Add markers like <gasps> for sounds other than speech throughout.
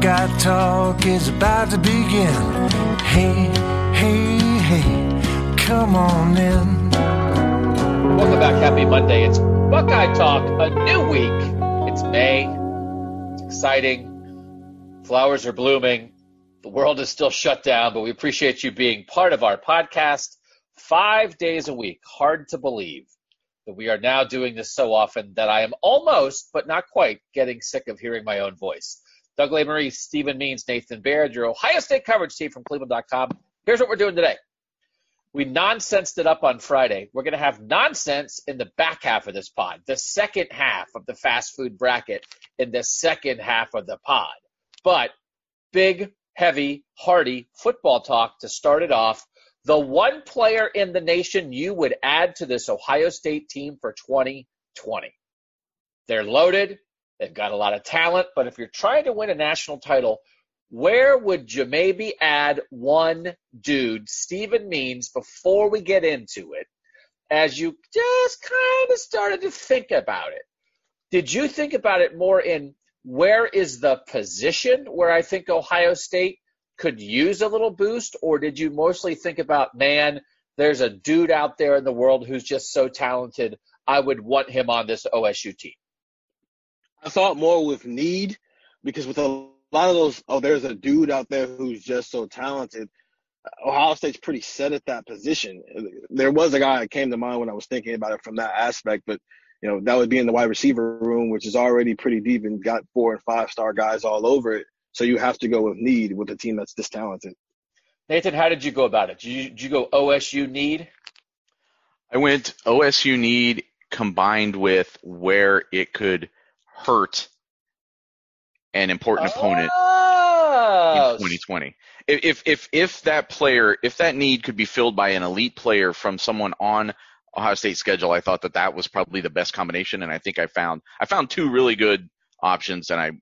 Buckeye Talk is about to begin. Hey, hey, hey, come on in. Welcome back. Happy Monday. It's Buckeye Talk, a new week. It's May. It's exciting. Flowers are blooming. The world is still shut down, but we appreciate you being part of our podcast five days a week. Hard to believe that we are now doing this so often that I am almost, but not quite, getting sick of hearing my own voice. Doug Lesmerises, Stephen Means, Nathan Baird, your Ohio State coverage team from Cleveland.com. Here's what we're doing today. We nonsensed it up on Friday. We're going to have nonsense in the back half of this pod, the second half of the fast food bracket in the second half of the pod. But big, heavy, hearty football talk to start it off. The one player in the nation you would add to this Ohio State team for 2020. They're loaded. They've got a lot of talent, but if you're trying to win a national title, where would you maybe add one dude, Stephen Means, before we get into it, as you just kind of started to think about it? Did you think about it more in where is the position where I think Ohio State could use a little boost, or did you mostly think about, man, there's a dude out there in the world who's just so talented, I would want him on this OSU team? I saw it more with need because with a lot of those, oh, there's a dude out there who's just so talented. Ohio State's pretty set at that position. There was a guy that came to mind when I was thinking about it from that aspect, but you know that would be in the wide receiver room, which is already pretty deep and got four and five star guys all over it. So you have to go with need with a team that's this talented. Nathan, how did you go about it? Did you, did you go OSU need? I went OSU need combined with where it could hurt an important opponent Oh, in 2020. If if if that player, if that need could be filled by an elite player from someone on Ohio State's schedule, I thought that that was probably the best combination, and I think I found I found two really good options, and I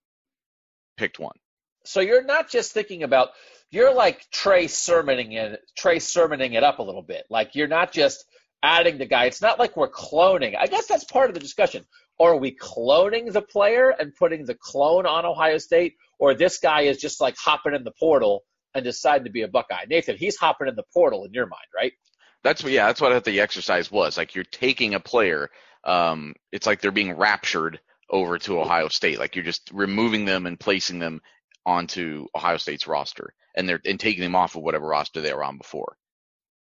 picked one. So you're not just thinking about you're like Trey sermoning it, Trey sermoning it up a little bit. Like you're not just adding the guy. It's not like we're cloning. I guess that's part of the discussion. Or are we cloning the player and putting the clone on Ohio State? Or this guy is just like hopping in the portal and deciding to be a Buckeye. Nathan, he's hopping in the portal in your mind, right? That's what, yeah, that's what the exercise was. Like you're taking a player, um, it's like they're being raptured over to Ohio State. Like you're just removing them and placing them onto Ohio State's roster, and they're and taking them off of whatever roster they were on before.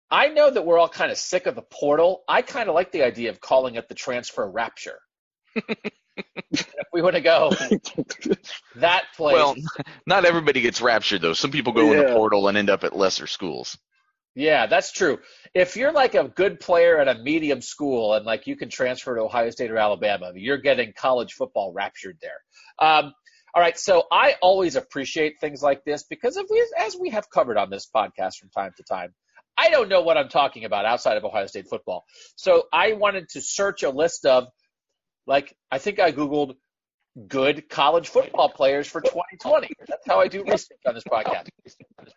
I know that we're all kind of sick of the portal. I kind of like the idea of calling it the transfer rapture. If <laughs> we want to go <laughs> that place. Well, not everybody gets raptured though. Some people go in the portal and end up at lesser schools. Yeah, that's true. If you're like a good player at a medium school and like you can transfer to Ohio State or Alabama, you're getting college football raptured there. Um, all right, so I always appreciate things like this because we, as we have covered on this podcast from time to time. I don't know what I'm talking about outside of Ohio State football. So I wanted to search a list of like I think I googled good college football players for 2020. That's how I do research on this podcast.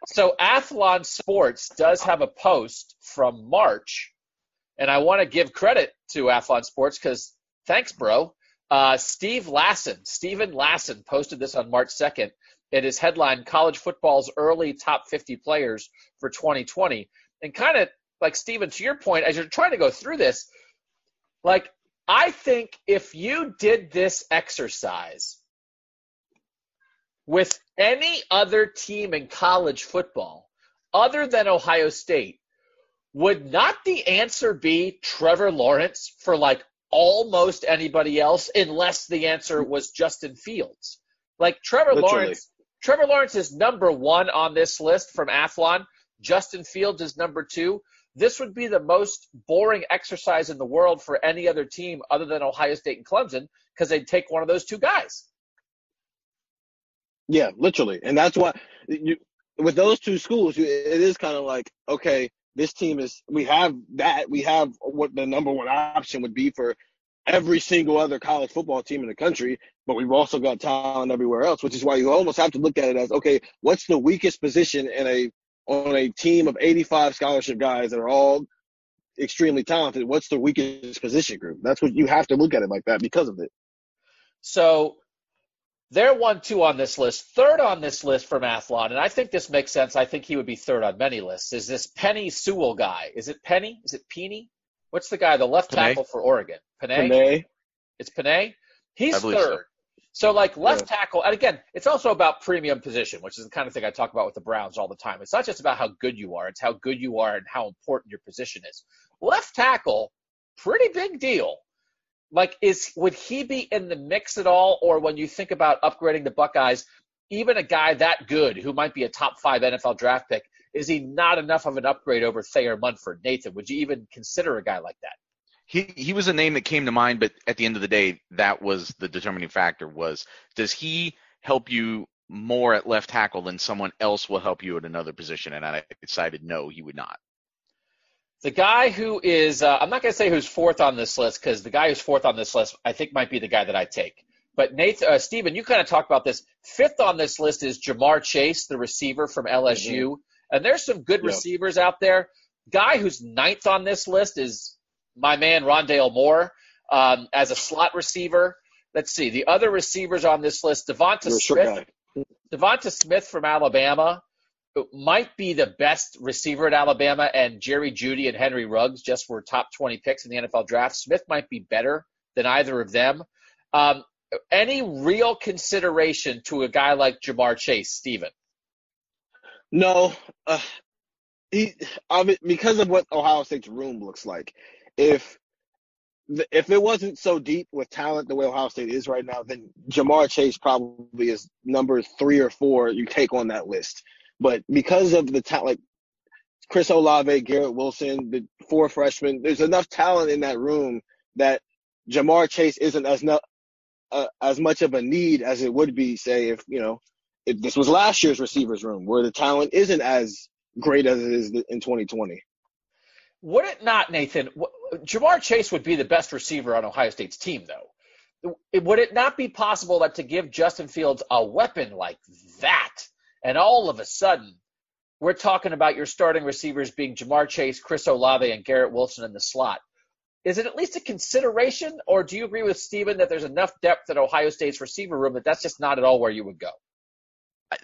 So Athlon Sports does have a post from March, and I want to give credit to Athlon Sports because thanks, bro. Uh, Steve Lassan, Stephen Lassan posted this on March 2nd. It is headline College Football's Early Top 50 Players for 2020. And kind of like, Stephen, to your point, as you're trying to go through this, like, I think if you did this exercise with any other team in college football other than Ohio State, would not the answer be Trevor Lawrence for like almost anybody else unless the answer was Justin Fields? Like Trevor Literally. Lawrence, Trevor Lawrence is number one on this list from Athlon. Justin Fields is number two. This would be the most boring exercise in the world for any other team other than Ohio State and Clemson because they'd take one of those two guys. Yeah, literally, and that's why you with those two schools, you, it is kind of like okay, this team is we have that we have what the number one option would be for every single other college football team in the country, but we've also got talent everywhere else, which is why you almost have to look at it as okay, what's the weakest position in a on a team of 85 scholarship guys that are all extremely talented? What's the weakest position group? That's what you have to look at it like that because of it. So they're one, two on this list. Third on this list from Athlon, and I think this makes sense. I think he would be third on many lists. Is this Penny Sewell guy? Is it Penny? Is it Peeny? What's the guy, the left Penei. tackle for Oregon? Penei? Penei, It's Penei. He's third. so. So. like left Yeah. tackle, and again, it's also about premium position, which is the kind of thing I talk about with the Browns all the time. It's not just about how good you are; it's how good you are and how important your position is. Left tackle, pretty big deal. Like, is would he be in the mix at all, or when you think about upgrading the Buckeyes, even a guy that good who might be a top five NFL draft pick, is he not enough of an upgrade over Thayer Munford? Nathan, would you even consider a guy like that? He he was a name that came to mind, but at the end of the day, that was the determining factor. Was does he help you more at left tackle than someone else will help you at another position? And I decided no, he would not. The guy who is, uh, I'm not going to say who's fourth on this list because the guy who's fourth on this list, I think, might be the guy that I take. But Nathan, uh, Stephen, you kind of talked about this. Fifth on this list is Ja'Marr Chase, the receiver from LSU. And there's some good Yeah. receivers out there. Guy who's ninth on this list is my man Rondale Moore um, as a slot receiver. Let's see. The other receivers on this list, Devonta you're Smith. guy. Devonta Smith from Alabama might be the best receiver at Alabama, and Jerry Jeudy and Henry Ruggs just were top 20 picks in the NFL draft. Smith might be better than either of them. Um, any real consideration to a guy like Ja'Marr Chase, Steven? No, uh, he I mean, because of what Ohio State's room looks like. If if it wasn't so deep with talent the way Ohio State is right now, then Ja'Marr Chase probably is number three or four you take on that list. But because of the talent, like Chris Olave, Garrett Wilson, the four freshmen, there's enough talent in that room that Ja'Marr Chase isn't as no, uh, as much of a need as it would be, say, if you know if this was last year's receivers room where the talent isn't as great as it is in 2020. Would it not, Nathan? Ja'Marr Chase would be the best receiver on Ohio State's team, though. Would it not be possible that to give Justin Fields a weapon like that, and all of a sudden, we're talking about your starting receivers being Ja'Marr Chase, Chris Olave, and Garrett Wilson in the slot? Is it at least a consideration, or do you agree with Steven that there's enough depth at Ohio State's receiver room that that's just not at all where you would go?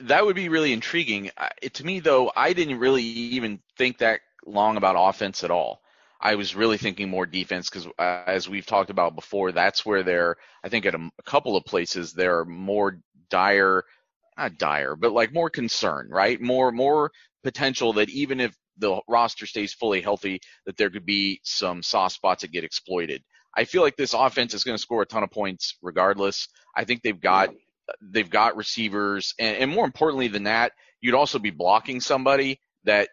That would be really intriguing. To me, though, I didn't really even think that long about offense at all. I was really thinking more defense because, uh, as we've talked about before, that's where they're. I think at a, a couple of places there are more dire, not dire, but like more concern, right? More more potential that even if the roster stays fully healthy, that there could be some soft spots that get exploited. I feel like this offense is going to score a ton of points regardless. I think they've got they've got receivers, and, and more importantly than that, you'd also be blocking somebody that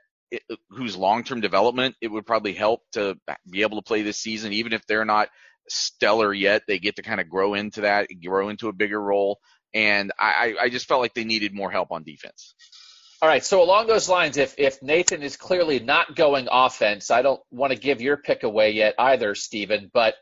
whose long-term development it would probably help to be able to play this season, even if they're not stellar yet. They get to kind of grow into that, grow into a bigger role, and I, I just felt like they needed more help on defense. All right. So along those lines, if if Nathan is clearly not going offense, I don't want to give your pick away yet either, Stephen. But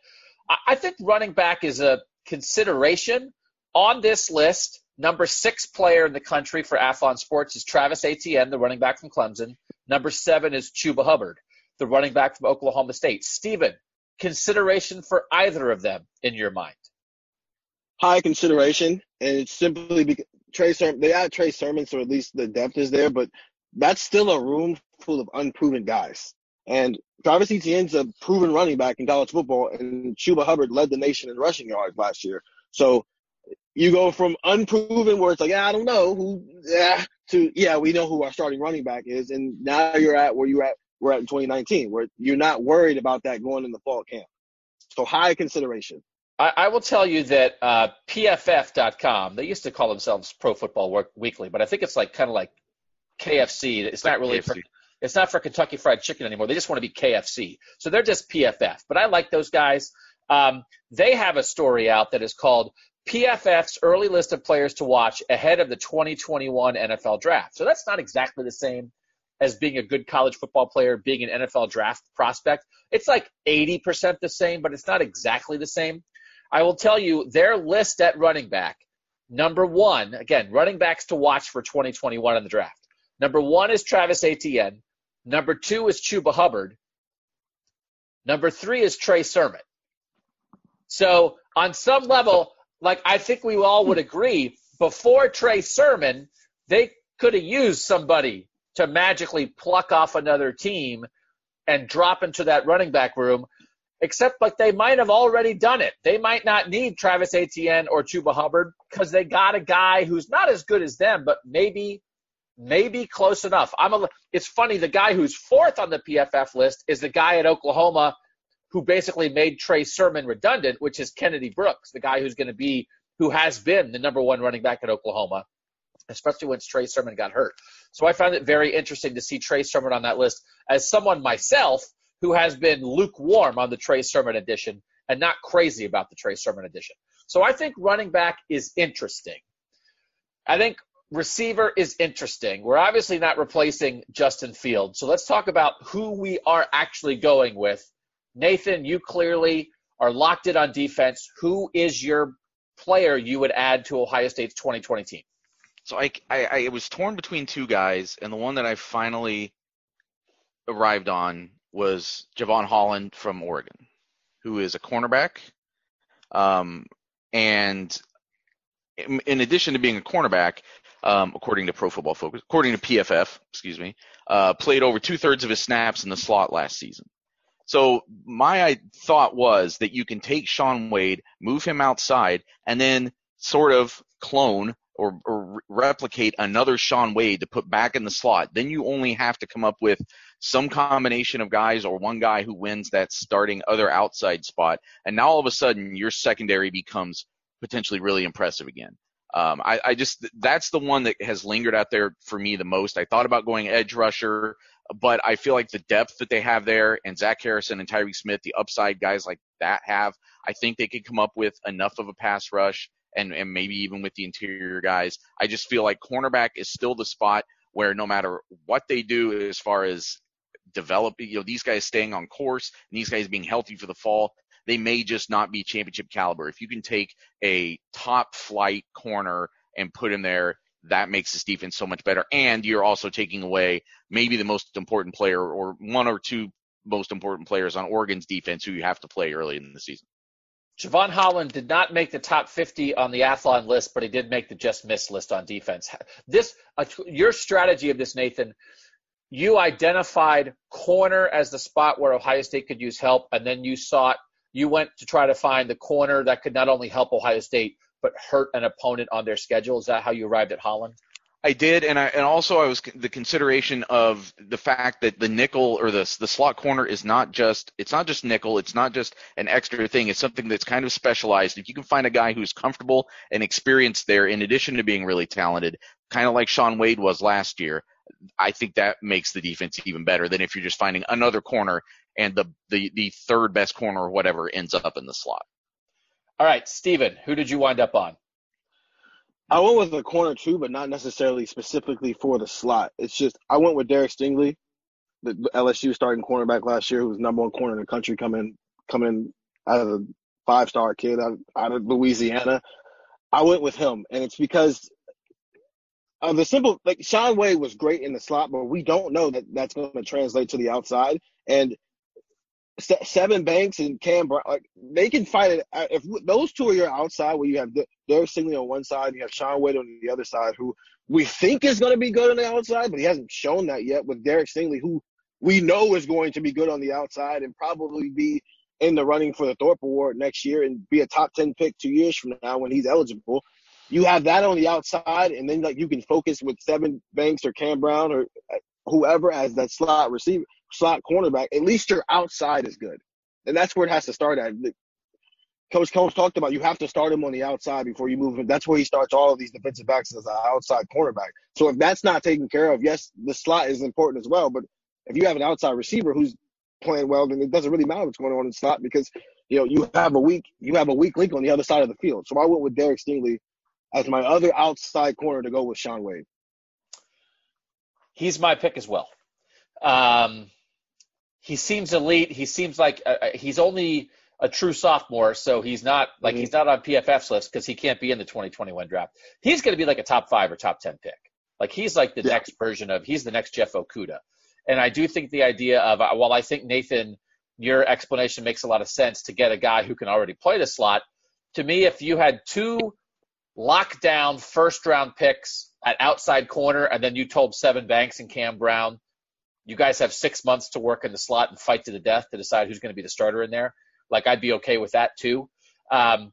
I, I think running back is a consideration on this list. Number six player in the country for Athlon Sports is Travis Etienne, the running back from Clemson. Number seven is Chuba Hubbard, the running back from Oklahoma State. Stephen, consideration for either of them in your mind? high consideration, and it's simply because Trey Sermon. They add Trey Sermon, so at least the depth is there, but that's still a room full of unproven guys. And Travis Etienne's a proven running back in college football, and Chuba Hubbard led the nation in rushing yards last year. So you go from unproven, where it's like, yeah, I don't know who, yeah, to yeah, we know who our starting running back is, and now you're at where you're at. We're at in 2019, where you're not worried about that going in the fall camp. So high consideration. I, I will tell you that uh, PFF.com, they used to call themselves Pro Football Work Weekly, but I think it's like kind of like KFC. It's not really for, it's not for Kentucky Fried Chicken anymore. They just want to be KFC. So they're just PFF. But I like those guys. Um, they have a story out that is called PFF's early list of players to watch ahead of the 2021 NFL draft. So that's not exactly the same as being a good college football player, being an NFL draft prospect. It's like 80% the same, but it's not exactly the same. I will tell you their list at running back. Number one, again, running backs to watch for 2021 in the draft. Number one is Travis Etienne. Number two is Chuba Hubbard. Number three is Trey Sermon. So on some level, like I think we all would agree, before Trey Sermon, they could have used somebody to magically pluck off another team and drop into that running back room. Except like they might have already done it. They might not need Travis Etienne or Chuba Hubbard because they got a guy who's not as good as them, but maybe maybe close enough. I'm a, it's funny, the guy who's fourth on the PFF list is the guy at Oklahoma who basically made Trey Sermon redundant, which is Kennedy Brooks, the guy who's going to be, who has been the number one running back at Oklahoma, especially once Trey Sermon got hurt. So I found it very interesting to see Trey Sermon on that list as someone myself who has been lukewarm on the Trey Sermon edition and not crazy about the Trey Sermon edition. So I think running back is interesting. I think receiver is interesting. We're obviously not replacing Justin Fields. So let's talk about who we are actually going with. Nathan, you clearly are locked in on defense. Who is your player you would add to Ohio State's 2020 team? So I, I, I was torn between two guys, and the one that I finally arrived on was Jevon Holland from Oregon, who is a cornerback. Um, and in addition to being a cornerback, um, according to Pro Football Focus, according to PFF, excuse me, uh, played over two thirds of his snaps in the slot last season. So my thought was that you can take Shaun Wade, move him outside, and then sort of clone or, or, replicate another Shaun Wade to put back in the slot. Then you only have to come up with some combination of guys or one guy who wins that starting other outside spot. And now all of a sudden your secondary becomes potentially really impressive again. Um, I, I just that's the one that has lingered out there for me the most. I thought about going edge rusher, but I feel like the depth that they have there and Zach Harrison and Tyreke Smith, the upside guys like that have, I think they could come up with enough of a pass rush and, and maybe even with the interior guys. I just feel like cornerback is still the spot where no matter what they do as far as developing, you know, these guys staying on course and these guys being healthy for the fall, they may just not be championship caliber. If you can take a top flight corner and put him there, that makes this defense so much better. And you're also taking away maybe the most important player or one or two most important players on Oregon's defense who you have to play early in the season. Jevon Holland did not make the top 50 on the Athlon list, but he did make the just miss list on defense. This, uh, your strategy of this, Nathan, you identified corner as the spot where Ohio State could use help, and then you sought you went to try to find the corner that could not only help Ohio State but hurt an opponent on their schedule. Is that how you arrived at Holland? I did, and I and also I was the consideration of the fact that the nickel or the the slot corner is not just it's not just nickel, it's not just an extra thing. It's something that's kind of specialized. If you can find a guy who's comfortable and experienced there, in addition to being really talented, kind of like Shaun Wade was last year, I think that makes the defense even better than if you're just finding another corner and the, the, the third best corner or whatever ends up in the slot. All right, Steven, who did you wind up on? I went with the corner too, but not necessarily specifically for the slot. It's just I went with Derek Stingley, the LSU starting cornerback last year, who was number one corner in the country, coming coming of a five star kid out, out of Louisiana. I went with him, and it's because of the simple like Shaun Wade was great in the slot, but we don't know that that's going to translate to the outside. And Sevyn Banks and Cam Brown, like they can fight it. Uh, if those two are your outside, where you have Derek Stingley on one side, and you have Shaun Wade on the other side, who we think is going to be good on the outside, but he hasn't shown that yet. With Derek Stingley, who we know is going to be good on the outside and probably be in the running for the Thorpe Award next year and be a top ten pick two years from now when he's eligible. You have that on the outside, and then like you can focus with Sevyn Banks or Cam Brown or uh, whoever as that slot receiver slot cornerback, at least your outside is good. And that's where it has to start at. Coach Coombs talked about you have to start him on the outside before you move him. That's where he starts all of these defensive backs as an outside cornerback. So if that's not taken care of, yes, the slot is important as well. But if you have an outside receiver who's playing well, then it doesn't really matter what's going on in the slot because you know you have a weak you have a weak link on the other side of the field. So I went with Derek Stingley as my other outside corner to go with Shaun Wade. He's my pick as well. Um, he seems elite. He seems like uh, uh, he's only a true sophomore, so he's not like mm-hmm. he's not on PFF's list because he can't be in the 2021 draft. He's going to be like a top five or top ten pick. Like he's like the yeah. next version of he's the next Jeff Okudah. And I do think the idea of uh, while I think Nathan, your explanation makes a lot of sense to get a guy who can already play the slot. To me, if you had two lockdown first round picks at outside corner, and then you told Sevyn Banks and Cam Brown you guys have six months to work in the slot and fight to the death to decide who's going to be the starter in there. Like I'd be okay with that too. Um,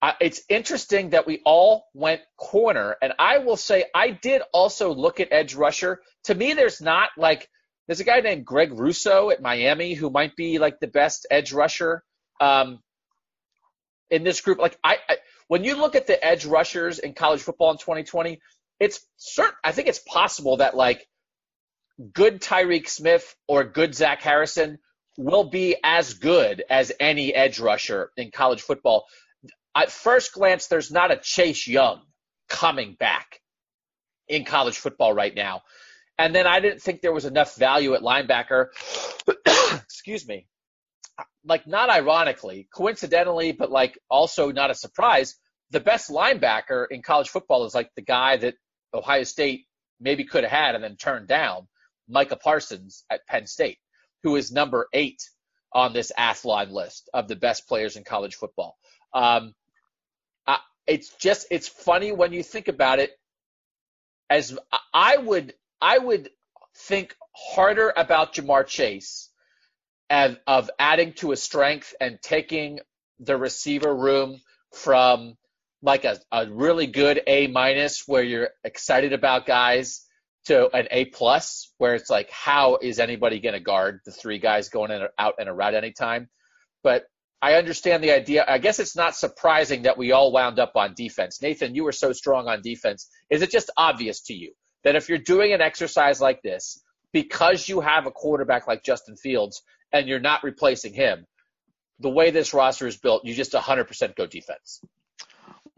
I, it's interesting that we all went corner, and I will say I did also look at edge rusher. To me, there's not like there's a guy named Greg Rousseau at Miami who might be like the best edge rusher um, in this group. Like I, I, when you look at the edge rushers in college football in 2020, it's certain. I think it's possible that like good Tyreke Smith or good Zach Harrison will be as good as any edge rusher in college football. At first glance, there's not a Chase Young coming back in college football right now. And then I didn't think there was enough value at linebacker. <coughs> Excuse me. Like, not ironically, coincidentally, but like also not a surprise, the best linebacker in college football is like the guy that Ohio State maybe could have had and then turned down. Micah Parsons at Penn State, who is number eight on this Athlon list of the best players in college football. Um, I, it's just it's funny when you think about it. As I would I would think harder about Ja'Marr Chase and of adding to a strength and taking the receiver room from like a, a really good A minus where you're excited about guys to an A plus, where it's like, how is anybody going to guard the three guys going in or out and around anytime? But I understand the idea. I guess it's not surprising that we all wound up on defense. Nathan, you were so strong on defense. Is it just obvious to you that if you're doing an exercise like this, because you have a quarterback like Justin Fields and you're not replacing him, the way this roster is built, you just 100% go defense?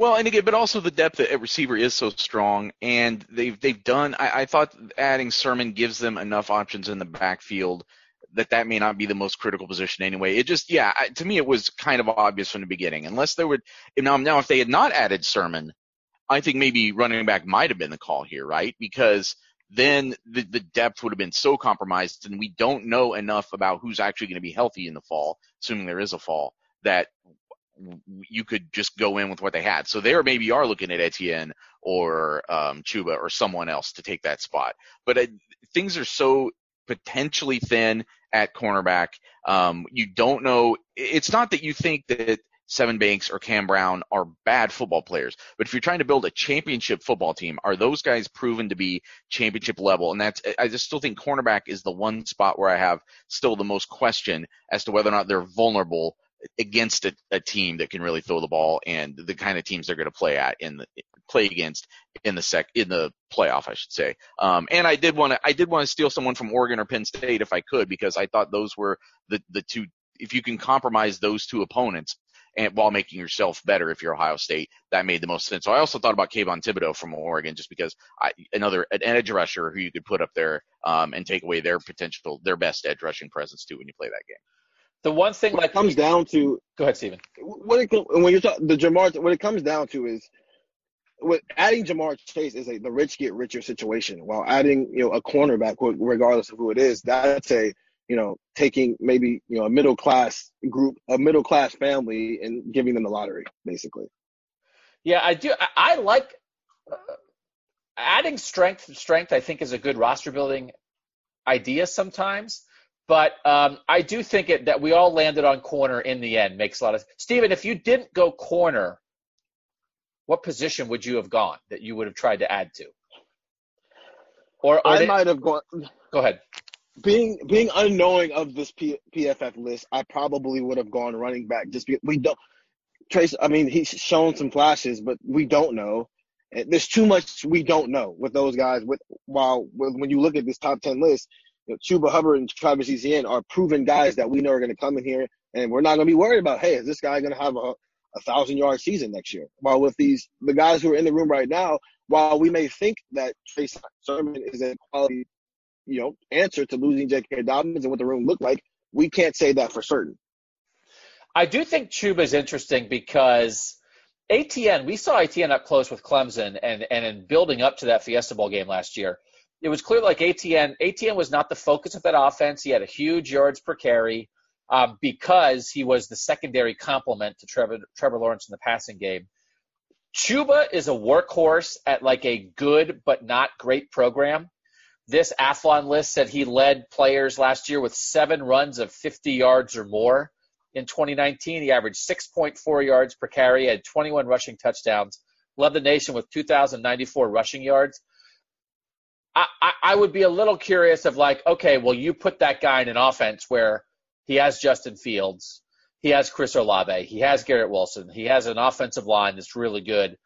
Well, and again, but also the depth at receiver is so strong, and they've they've done. I, I thought adding Sermon gives them enough options in the backfield that that may not be the most critical position anyway. It just, yeah, I, to me, it was kind of obvious from the beginning. Unless there would now, now if they had not added Sermon, I think maybe running back might have been the call here, right? Because then the, the depth would have been so compromised, and we don't know enough about who's actually going to be healthy in the fall, assuming there is a fall, that you could just go in with what they had. So there maybe are looking at Etienne or um, Chuba or someone else to take that spot. But uh, things are so potentially thin at cornerback. Um, you don't know. It's not that you think that Sevyn Banks or Cam Brown are bad football players, but if you're trying to build a championship football team, are those guys proven to be championship level? And that's I just still think cornerback is the one spot where I have still the most question as to whether or not they're vulnerable against a, a, team that can really throw the ball and the kind of teams they're going to play at in the play against in the sec in the playoff, I should say. Um, and I did want to I did want to steal someone from Oregon or Penn State if I could because I thought those were the the two. If you can compromise those two opponents and while making yourself better if you're Ohio State, that made the most sense. So I also thought about Kayvon Thibodeaux from Oregon just because I, another an edge rusher who you could put up there um, and take away their potential, their best edge rushing presence too when you play that game. The one thing when like it comes down to go ahead, Stephen. When it when you're talking the Ja'Marr, what it comes down to is with adding Ja'Marr Chase is a the rich get richer situation. While adding you know a cornerback, regardless of who it is, that's a you know, taking maybe you know a middle class group, a middle class family, and giving them the lottery, basically. Yeah, I do. I, I like uh, adding strength. Strength, I think, is a good roster building idea sometimes. But um, I do think it, that we all landed on corner in the end makes a lot of. Sense. Steven, if you didn't go corner, what position would you have gone that you would have tried to add to? Or, or I did, might have gone. Go ahead. Being being unknowing of this P, PFF list, I probably would have gone running back. Just because we don't. Trace, I mean, he's shown some flashes, but we don't know. There's too much we don't know with those guys. With while when you look at this top ten list, know, Chuba Hubbard and Travis Etienne are proven guys that we know are going to come in here, and we're not going to be worried about. Hey, is this guy going to have a a thousand yard season next year? While with these the guys who are in the room right now, while we may think that Trey Sermon is a quality, you know, answer to losing J.K. Dobbins and what the room looked like, we can't say that for certain. I do think Chuba is interesting because Etienne, we saw Etienne up close with Clemson and, and in building up to that Fiesta Bowl game last year. It was clear like Etienne, Etienne was not the focus of that offense. He had a huge yards per carry um, because he was the secondary complement to Trevor, Trevor Lawrence in the passing game. Chuba is a workhorse at like a good but not great program. This Athlon list said he led players last year with seven runs of 50 yards or more in 2019. He averaged 6.4 yards per carry, had 21 rushing touchdowns, led the nation with 2,094 rushing yards. I, I, I would be a little curious of like, okay, well, you put that guy in an offense where he has Justin Fields, he has Chris Olave, he has Garrett Wilson, he has an offensive line that's really good.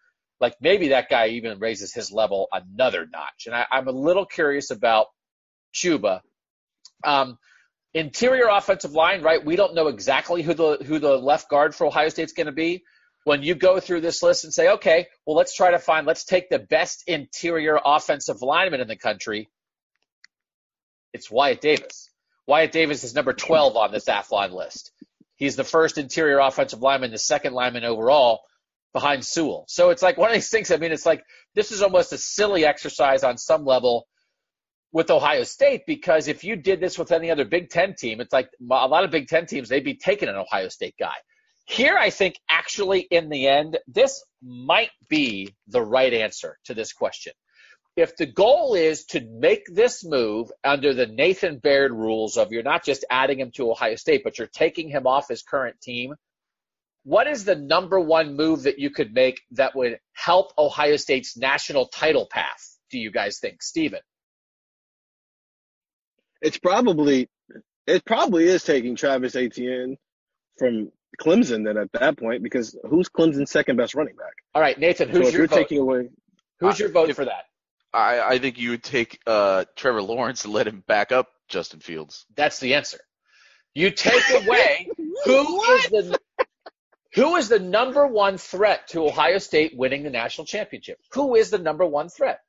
Like maybe that guy even raises his level another notch. And I, I'm a little curious about Chuba. Um, interior offensive line, right? We don't know exactly who the who the left guard for Ohio State's going to be. When you go through this list and say, okay, well, let's try to find, let's take the best interior offensive lineman in the country. It's Wyatt Davis. Wyatt Davis is number 12 on this Athlon list. He's the first interior offensive lineman, the second lineman overall behind Sewell. So it's like one of these things. I mean, it's like this is almost a silly exercise on some level with Ohio State because if you did this with any other Big Ten team, it's like a lot of Big Ten teams, they'd be taking an Ohio State guy. Here, I think actually in the end, this might be the right answer to this question. If the goal is to make this move under the Nathan Baird rules of you're not just adding him to Ohio State, but you're taking him off his current team, what is the number one move that you could make that would help Ohio State's national title path, do you guys think, Steven? it's probably it probably is taking Travis Etienne from Clemson then at that point because who's Clemson's second best running back? All right, Nathan, who's so your vote? taking away? Who's your vote if, for that? I, I think you would take uh, Trevor Lawrence and let him back up Justin Fields. That's the answer. You take away <laughs> who is the who is the number one threat to Ohio State winning the national championship? Who is the number one threat?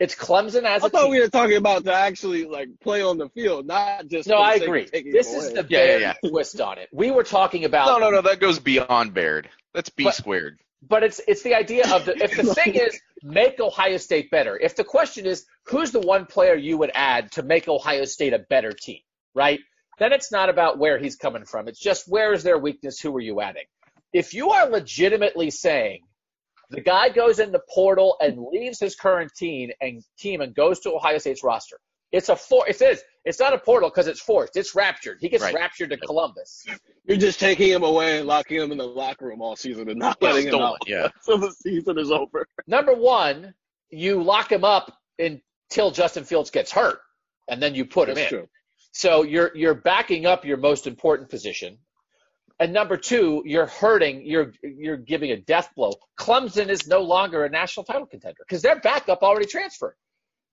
It's Clemson as I a thought team. we were talking about to actually like play on the field, not just. No, I agree. This is the yeah, yeah, yeah. twist on it. We were talking about. No, no, no. That goes beyond Baird. That's B but, squared. But it's it's the idea of the if the <laughs> thing is make Ohio State better. If the question is who's the one player you would add to make Ohio State a better team, right? Then it's not about where he's coming from. It's just where is their weakness? Who are you adding? If you are legitimately saying the guy goes in the portal and leaves his current team and team and goes to Ohio State's roster. It's a for it is it's not a portal because it's forced. It's raptured. He gets right. raptured to Columbus. You're just taking him away and locking him in the locker room all season and not letting him out. Yeah. <laughs> so the season is over. Number one, you lock him up until Justin Fields gets hurt, and then you put That's him in. True. So you're you're backing up your most important position. And number two, you're hurting, you're you're giving a death blow. Clemson is no longer a national title contender because their backup already transferred.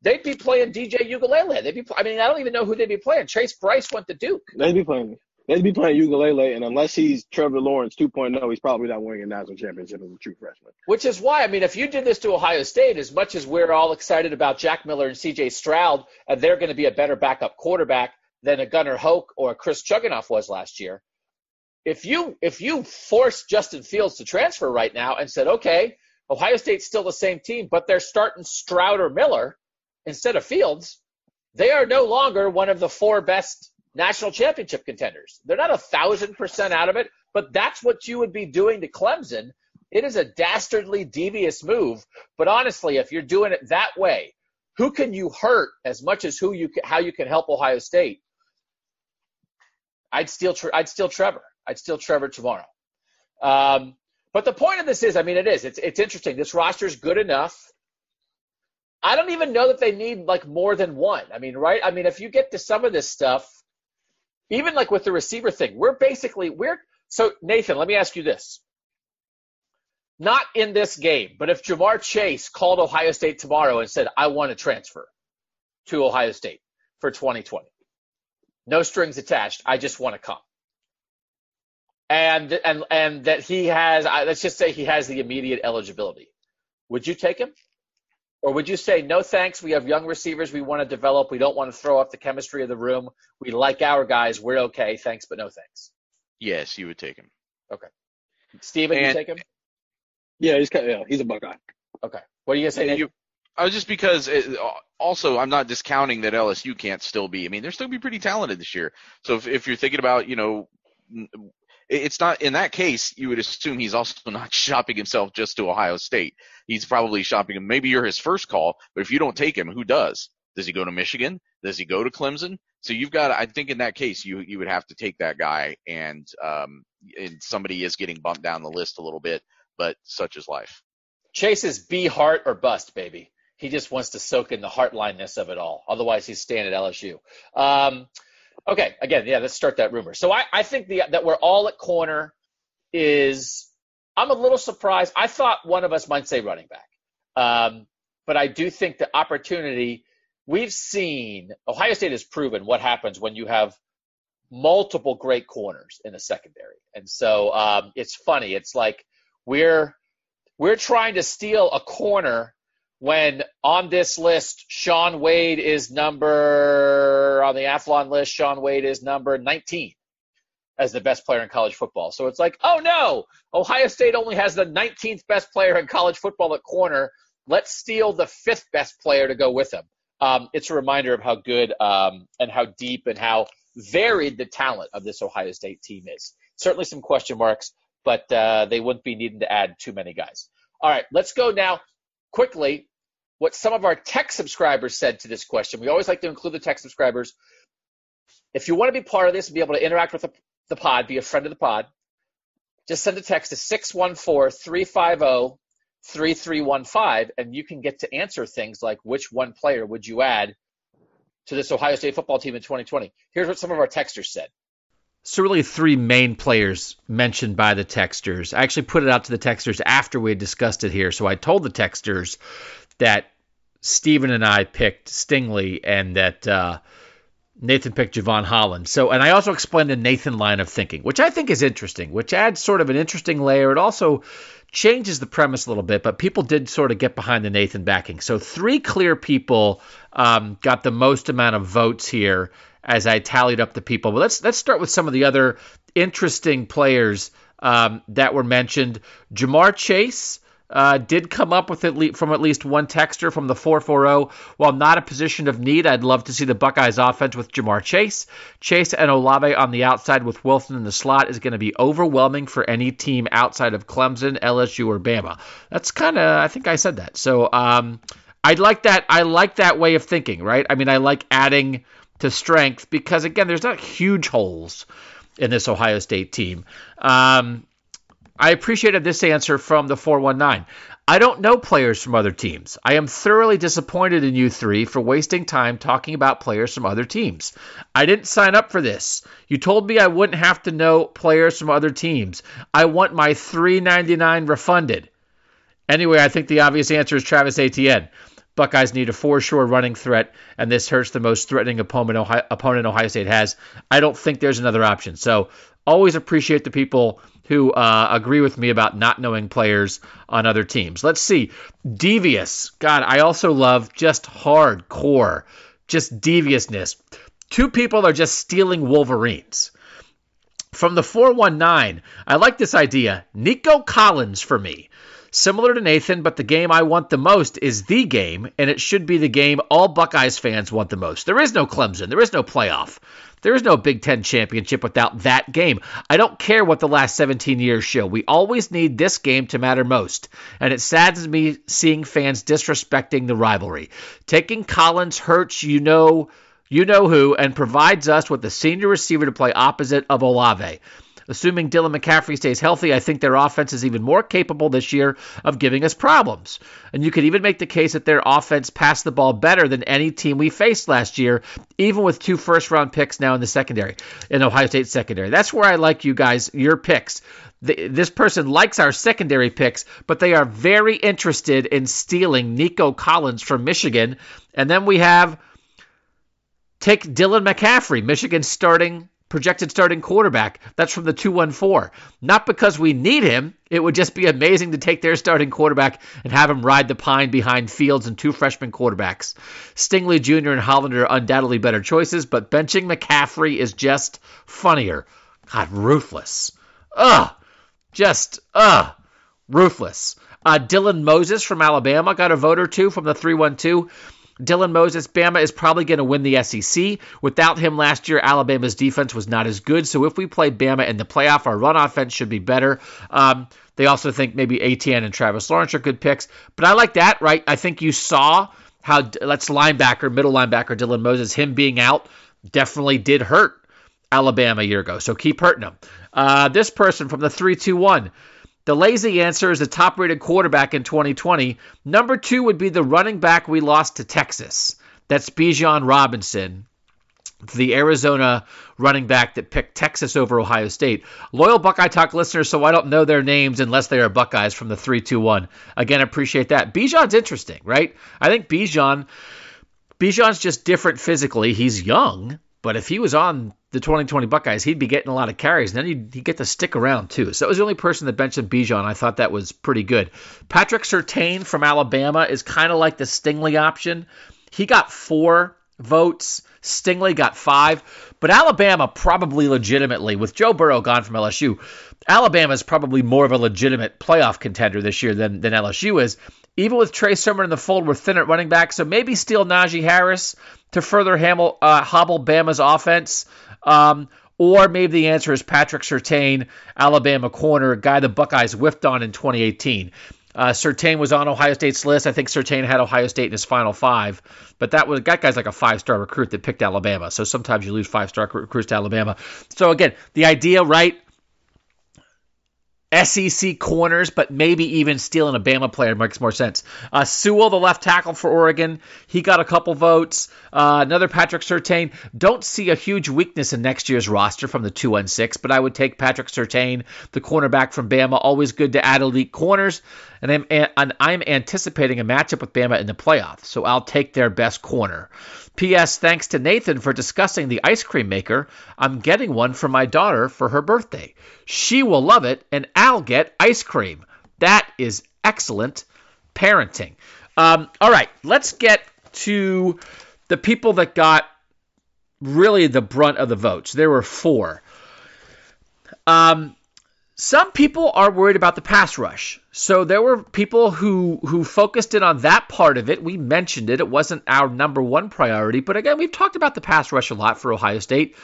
They'd be playing DJ Uiagalelei. They'd be. I mean, I don't even know who they'd be playing. Chase Brice went to Duke. They'd be playing. They'd be playing Uiagalelei, and unless he's Trevor Lawrence 2.0, he's probably not winning a national championship as a true freshman. Which is why, I mean, if you did this to Ohio State, as much as we're all excited about Jack Miller and C.J. Stroud, and they're going to be a better backup quarterback than a Gunnar Hoke or a Chris Chugunov was last year, if you if you force Justin Fields to transfer right now and said, okay, Ohio State's still the same team, but they're starting Stroud or Miller instead of Fields, they are no longer one of the four best national championship contenders. They're not a thousand percent out of it, but that's what you would be doing to Clemson. It is a dastardly devious move, but honestly, if you're doing it that way, who can you hurt as much as who you how you can help Ohio State? I'd steal I'd steal Trevor. I'd steal Trevor tomorrow. Um, but the point of this is, I mean, it is. It's it's interesting. This roster is good enough. I don't even know that they need like more than one. I mean, right? I mean, if you get to some of this stuff, even like with the receiver thing, we're basically we're so Nathan. Let me ask you this: not in this game, but if Ja'Marr Chase called Ohio State tomorrow and said, I want to transfer to Ohio State for 2020, no strings attached, I just want to come. And, and, and that he has, let's just say he has the immediate eligibility. Would you take him? Or would you say, no thanks, we have young receivers we want to develop. We don't want to throw off the chemistry of the room. We like our guys. We're okay. Thanks, but no thanks. Yes, you would take him. Okay. Steven, and, you take him? Yeah, he's yeah, he's a Buckeye. Okay. What are you gonna say? You, uh, just because it, also I'm not discounting that LSU can't still be. I mean, they're still be pretty talented this year. So if, if you're thinking about, you know, it's not in that case you would assume he's also <laughs> not shopping himself just to Ohio State. He's probably shopping him. Maybe you're his first call, but if you don't take him, who does? Does he go to Michigan? Does he go to Clemson? So you've got, I think in that case, you you would have to take that guy, and um, and somebody is getting bumped down the list a little bit but such is life. Chase is be heart or bust, baby. He just wants to soak in the heartlineness of it all. Otherwise, he's staying at LSU. Um, okay, again, yeah, let's start that rumor. So I, I think the, that we're all at corner is. I'm a little surprised. I thought one of us might say running back, um, but I do think the opportunity we've seen. Ohio State has proven what happens when you have multiple great corners in the secondary, and so um, it's funny. It's like we're we're trying to steal a corner when on this list Shaun Wade is number on the Athlon list. Shaun Wade is number 19 as the best player in college football. So it's like, oh no, Ohio State only has the 19th best player in college football at corner. Let's steal the fifth best player to go with him. Um, it's a reminder of how good um, and how deep and how varied the talent of this Ohio State team is. Certainly some question marks but uh, they wouldn't be needing to add too many guys. All right, let's go now quickly. What some of our tech subscribers said to this question. We always like to include the tech subscribers. If you want to be part of this and be able to interact with the, the pod, be a friend of the pod, just send a text to 614 350 3315 and you can get to answer things like which one player would you add to this Ohio State football team in 2020. Here's what some of our texters said. So really three main players mentioned by the texters. I actually put it out to the texters after we had discussed it here. So I told the texters that Stephen and I picked Stingley and that uh, Nathan picked Jevon Holland. So, and I also explained the Nathan line of thinking, which I think is interesting, which adds sort of an interesting layer. It also changes the premise a little bit, but people did sort of get behind the Nathan backing. So, three clear people um, got the most amount of votes here as I tallied up the people. But let's let's start with some of the other interesting players um, that were mentioned. Ja'Marr Chase. Uh, did come up with least from at least one texter from the 440. While not a position of need, I'd love to see the Buckeyes offense with Ja'Marr Chase. Chase and Olave on the outside with Wilson in the slot is going to be overwhelming for any team outside of Clemson, LSU, or Bama. That's kind of I think I said that. So um, I like that. I like that way of thinking, right? I mean, I like adding to strength because again, there's not huge holes in this Ohio State team. Um, I appreciated this answer from the 419. I don't know players from other teams. I am thoroughly disappointed in you three for wasting time talking about players from other teams. I didn't sign up for this. You told me I wouldn't have to know players from other teams. I want my 3.99 refunded. Anyway, I think the obvious answer is Travis Etienne. Buckeyes need a for sure running threat, and this hurts the most threatening opponent Ohio, opponent Ohio State has. I don't think there's another option. So always appreciate the people who uh, agree with me about not knowing players on other teams. Let's see. Devious. God, I also love just hardcore, just deviousness. Two people are just stealing Wolverines. From the 419, I like this idea. Nico Collins for me. Similar to Nathan, but the game I want the most is the game, and it should be the game all Buckeyes fans want the most. There is no Clemson, there is no playoff. There is no Big Ten championship without that game. I don't care what the last 17 years show. We always need this game to matter most. And it saddens me seeing fans disrespecting the rivalry. Taking Collins hurts, you know, you know who, and provides us with the senior receiver to play opposite of Olave. Assuming Dylan McCaffrey stays healthy, I think their offense is even more capable this year of giving us problems. And you could even make the case that their offense passed the ball better than any team we faced last year, even with two first round picks now in the secondary, in Ohio State secondary. That's where I like you guys, your picks. this person likes our secondary picks, but they are very interested in stealing Nico Collins from Michigan. And then we have take Dylan McCaffrey, Michigan starting projected starting quarterback. That's from the 214. Not because we need him. It would just be amazing to take their starting quarterback and have him ride the pine behind Fields and two freshman quarterbacks. Stingley Jr. and Hollander are undoubtedly better choices, but benching McCaffrey is just funnier. God, ruthless. Ugh. Just, ugh. Ruthless. Uh, Dylan Moses from Alabama got a vote or two from the 312. Dylan Moses, Bama is probably going to win the SEC. Without him last year, Alabama's defense was not as good. So if we play Bama in the playoff, our run offense should be better. Um, they also think maybe Etienne and Travis Lawrence are good picks. But I like that, right? I think you saw how let's linebacker, middle linebacker Dylan Moses, him being out definitely did hurt Alabama a year ago. So keep hurting them. Uh, this person from the 321. The lazy answer is the top rated quarterback in 2020. Number two would be the running back we lost to Texas. That's Bijan Robinson, the Arizona running back that picked Texas over Ohio State. Loyal Buckeye Talk listeners, so I don't know their names unless they are Buckeyes from the 321. Again, appreciate that. Bijan's interesting, right? I think Bijan. Bijan's just different physically. He's young, but if he was on the 2020 Buckeyes, he'd be getting a lot of carries, and then he'd, he'd get to stick around too. So that was the only person that benched Bijan. I thought that was pretty good. Patrick Surtain from Alabama is kind of like the Stingley option. He got four votes. Stingley got five, but Alabama probably legitimately, with Joe Burrow gone from LSU, Alabama is probably more of a legitimate playoff contender this year than, than LSU is. Even with Trey Sermon in the fold, we're thin at running back, so maybe steal Najee Harris to further hamel, uh, hobble Bama's offense. Um, or maybe the answer is Patrick Surtain, Alabama corner, a guy the Buckeyes whiffed on in 2018. Uh, Surtain was on Ohio State's list. I think Surtain had Ohio State in his final five, but that was that guy's like a five-star recruit that picked Alabama. So sometimes you lose five-star recruits to Alabama. So again, the idea, right? SEC corners, but maybe even stealing a Bama player makes more sense. Uh, Sewell, the left tackle for Oregon, he got a couple votes. Uh, another Patrick Surtain. Don't see a huge weakness in next year's roster from the 216, but I would take Patrick Surtain, the cornerback from Bama. Always good to add elite corners. And I'm, and I'm anticipating a matchup with Bama in the playoffs, so I'll take their best corner. P.S. Thanks to Nathan for discussing the ice cream maker. I'm getting one for my daughter for her birthday. She will love it, and I'll get ice cream. That is excellent parenting. Um, all right, let's get to the people that got really the brunt of the votes. There were four. Um, some people are worried about the pass rush. So there were people who who focused in on that part of it. We mentioned it. It wasn't our number one priority, but again, we've talked about the pass rush a lot for Ohio State.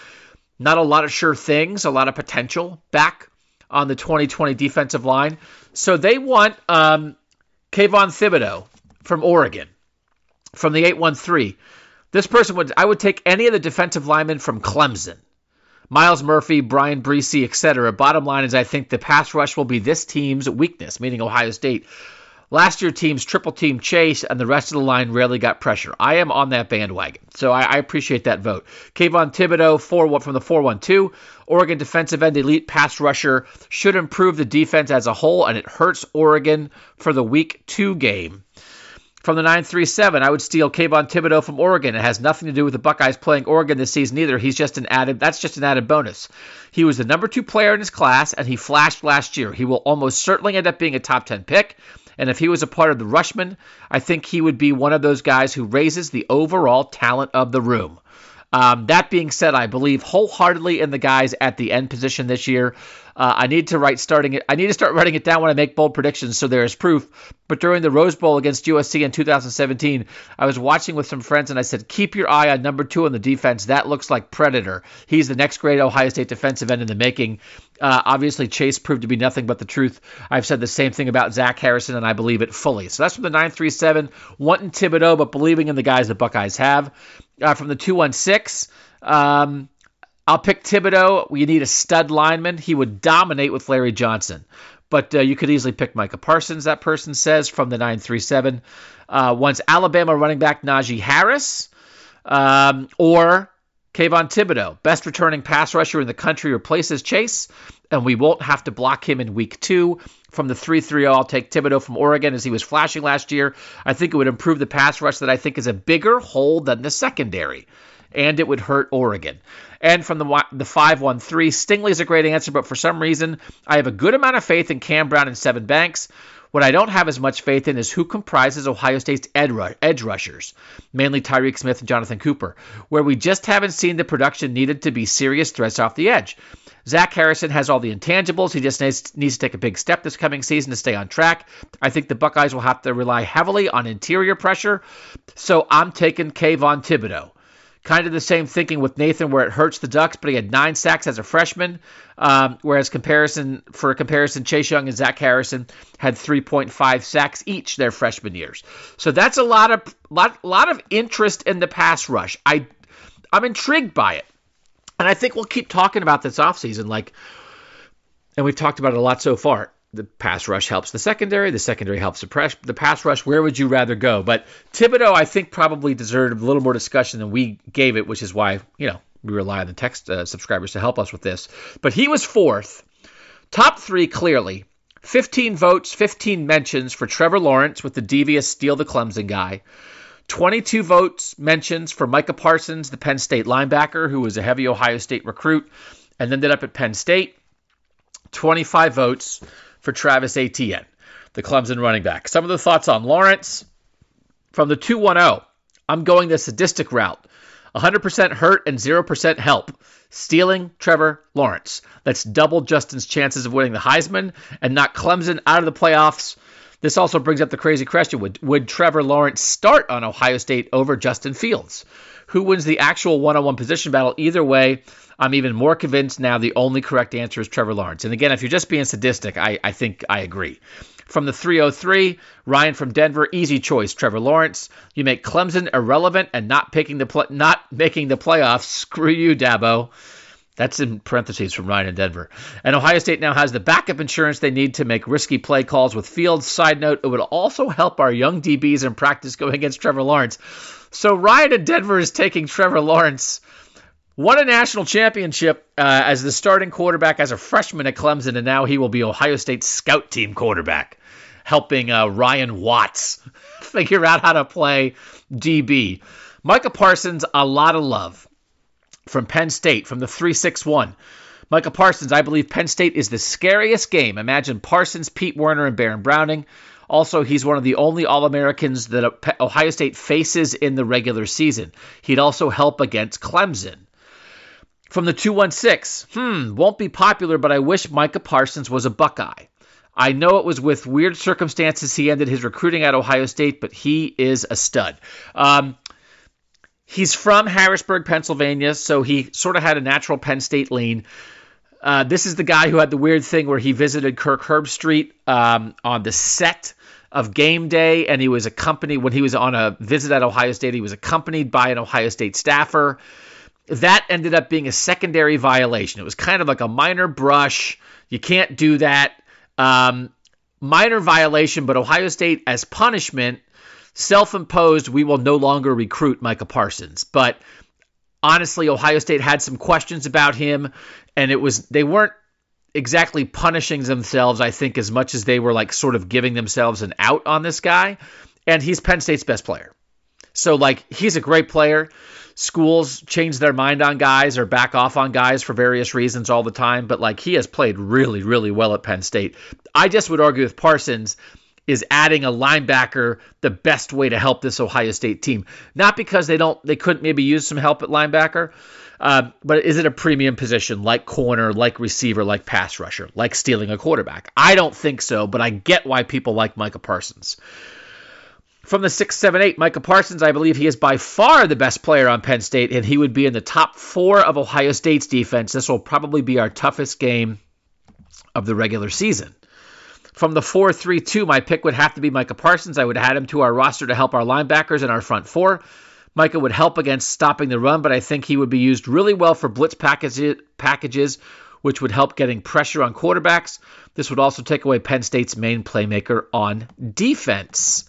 Not a lot of sure things, a lot of potential back on the 2020 defensive line. So they want um, Kayvon Thibodeaux from Oregon, from the 813. This person would I would take any of the defensive linemen from Clemson. Myles Murphy, Bryan Bresee, etc. Bottom line is I think the pass rush will be this team's weakness, meaning Ohio State. Last year, teams triple team Chase, and the rest of the line rarely got pressure. I am on that bandwagon, so I, I appreciate that vote. Kayvon Thibodeaux, four from the 412. Oregon defensive end, elite pass rusher, should improve the defense as a whole, and it hurts Oregon for the week two game. From the 937, I would steal Kayvon Thibodeaux from Oregon. It has nothing to do with the Buckeyes playing Oregon this season either. He's just an added that's just an added bonus. He was the number two player in his class, and he flashed last year. He will almost certainly end up being a top 10 pick. And if he was a part of the Rushman, I think he would be one of those guys who raises the overall talent of the room. Um, that being said, I believe wholeheartedly in the guys at the end position this year. Uh, I need to write starting it. I need to start writing it down when I make bold predictions, so there is proof. But during the Rose Bowl against USC in 2017, I was watching with some friends, and I said, "Keep your eye on number two on the defense. That looks like Predator. He's the next great Ohio State defensive end in the making." Uh, obviously, Chase proved to be nothing but the truth. I've said the same thing about Zach Harrison, and I believe it fully. So that's from the 937, wanting Thibodeaux, but believing in the guys the Buckeyes have. Uh, from the 216, um, I'll pick Thibodeaux. You need a stud lineman. He would dominate with Larry Johnson. But uh, you could easily pick Micah Parsons, that person says, from the 937. Uh, once Alabama running back Najee Harris um, or Kayvon Thibodeaux, best returning pass rusher in the country, replaces Chase, and we won't have to block him in week two. From the 3 3 I'll take Thibodeaux from Oregon as he was flashing last year. I think it would improve the pass rush that I think is a bigger hole than the secondary and it would hurt Oregon. And from the the 513, Stingley is a great answer, but for some reason, I have a good amount of faith in Cam Brown and Sevyn Banks. What I don't have as much faith in is who comprises Ohio State's edge rushers, mainly Tyreke Smith and Jonathan Cooper, where we just haven't seen the production needed to be serious threats off the edge. Zach Harrison has all the intangibles. He just needs, needs to take a big step this coming season to stay on track. I think the Buckeyes will have to rely heavily on interior pressure, so I'm taking Kayvon Thibodeaux. Kind of the same thinking with Nathan, where it hurts the Ducks, but he had nine sacks as a freshman. Um, whereas comparison for a comparison, Chase Young and Zach Harrison had 3.5 sacks each their freshman years. So that's a lot of lot lot of interest in the pass rush. I I'm intrigued by it, and I think we'll keep talking about this offseason. Like, and we've talked about it a lot so far the pass rush helps the secondary. The secondary helps the press. The pass rush. Where would you rather go? But Thibodeaux, I think, probably deserved a little more discussion than we gave it, which is why you know we rely on the text uh, subscribers to help us with this. But he was fourth, top three clearly. 15 votes, 15 mentions for Trevor Lawrence with the devious steal the Clemson guy. 22 votes mentions for Micah Parsons, the Penn State linebacker, who was a heavy Ohio State recruit and ended up at Penn State. 25 votes for Travis Etienne, the Clemson running back. Some of the thoughts on Lawrence from the 210. I'm going the sadistic route. 100% hurt and 0% help. Stealing Trevor Lawrence. That's double Justin's chances of winning the Heisman and knock Clemson out of the playoffs. This also brings up the crazy question would, would Trevor Lawrence start on Ohio State over Justin Fields? Who wins the actual one on one position battle? Either way, I'm even more convinced now the only correct answer is Trevor Lawrence. And again, if you're just being sadistic, I, I think I agree. From the 303, Ryan from Denver, easy choice. Trevor Lawrence. You make Clemson irrelevant and not picking the pl- not making the playoffs. Screw you, Dabo. That's in parentheses from Ryan in Denver. And Ohio State now has the backup insurance they need to make risky play calls with Fields. Side note, it would also help our young DBs in practice going against Trevor Lawrence. So Ryan in Denver is taking Trevor Lawrence won a national championship uh, as the starting quarterback as a freshman at Clemson, and now he will be Ohio State's scout team quarterback, helping uh, Ryan Watts <laughs> figure out how to play DB. Micah Parsons, a lot of love from Penn State, from the 361. Michael Parsons, I believe Penn State is the scariest game. Imagine Parsons, Pete Werner, and Baron Browning. Also, he's one of the only All Americans that Ohio State faces in the regular season. He'd also help against Clemson. From the 216, hmm, won't be popular, but I wish Micah Parsons was a Buckeye. I know it was with weird circumstances he ended his recruiting at Ohio State, but he is a stud. Um, he's from Harrisburg, Pennsylvania, so he sort of had a natural Penn State lean. Uh, this is the guy who had the weird thing where he visited Kirk Herbstreit um, on the set of game day, and he was accompanied when he was on a visit at Ohio State. He was accompanied by an Ohio State staffer that ended up being a secondary violation. It was kind of like a minor brush. You can't do that. Um, minor violation, but Ohio State, as punishment, self imposed, we will no longer recruit Micah Parsons. But honestly, Ohio State had some questions about him, and it was, they weren't exactly punishing themselves, I think, as much as they were like sort of giving themselves an out on this guy. And he's Penn State's best player. So, like, he's a great player schools change their mind on guys or back off on guys for various reasons all the time, but like he has played really, really well at Penn State. I just would argue with Parsons, is adding a linebacker the best way to help this Ohio State team. Not because they don't they couldn't maybe use some help at linebacker, uh, but is it a premium position like corner, like receiver, like pass rusher, like stealing a quarterback? I don't think so, but I get why people like Micah Parsons. From the 6 7 8, Micah Parsons, I believe he is by far the best player on Penn State, and he would be in the top four of Ohio State's defense. This will probably be our toughest game of the regular season. From the 4 3 2, my pick would have to be Micah Parsons. I would add him to our roster to help our linebackers and our front four. Micah would help against stopping the run, but I think he would be used really well for blitz packages, which would help getting pressure on quarterbacks. This would also take away Penn State's main playmaker on defense.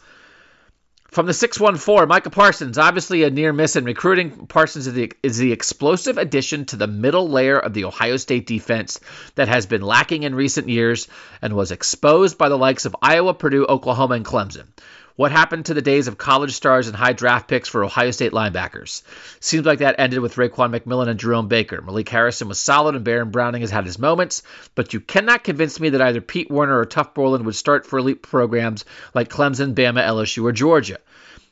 From the 614, Micah Parsons, obviously a near miss in recruiting. Parsons is the, is the explosive addition to the middle layer of the Ohio State defense that has been lacking in recent years and was exposed by the likes of Iowa, Purdue, Oklahoma, and Clemson. What happened to the days of college stars and high draft picks for Ohio State linebackers? Seems like that ended with Raekwon McMillan and Jerome Baker. Malik Harrison was solid and Baron Browning has had his moments, but you cannot convince me that either Pete Werner or Tuf Borland would start for elite programs like Clemson, Bama, LSU, or Georgia.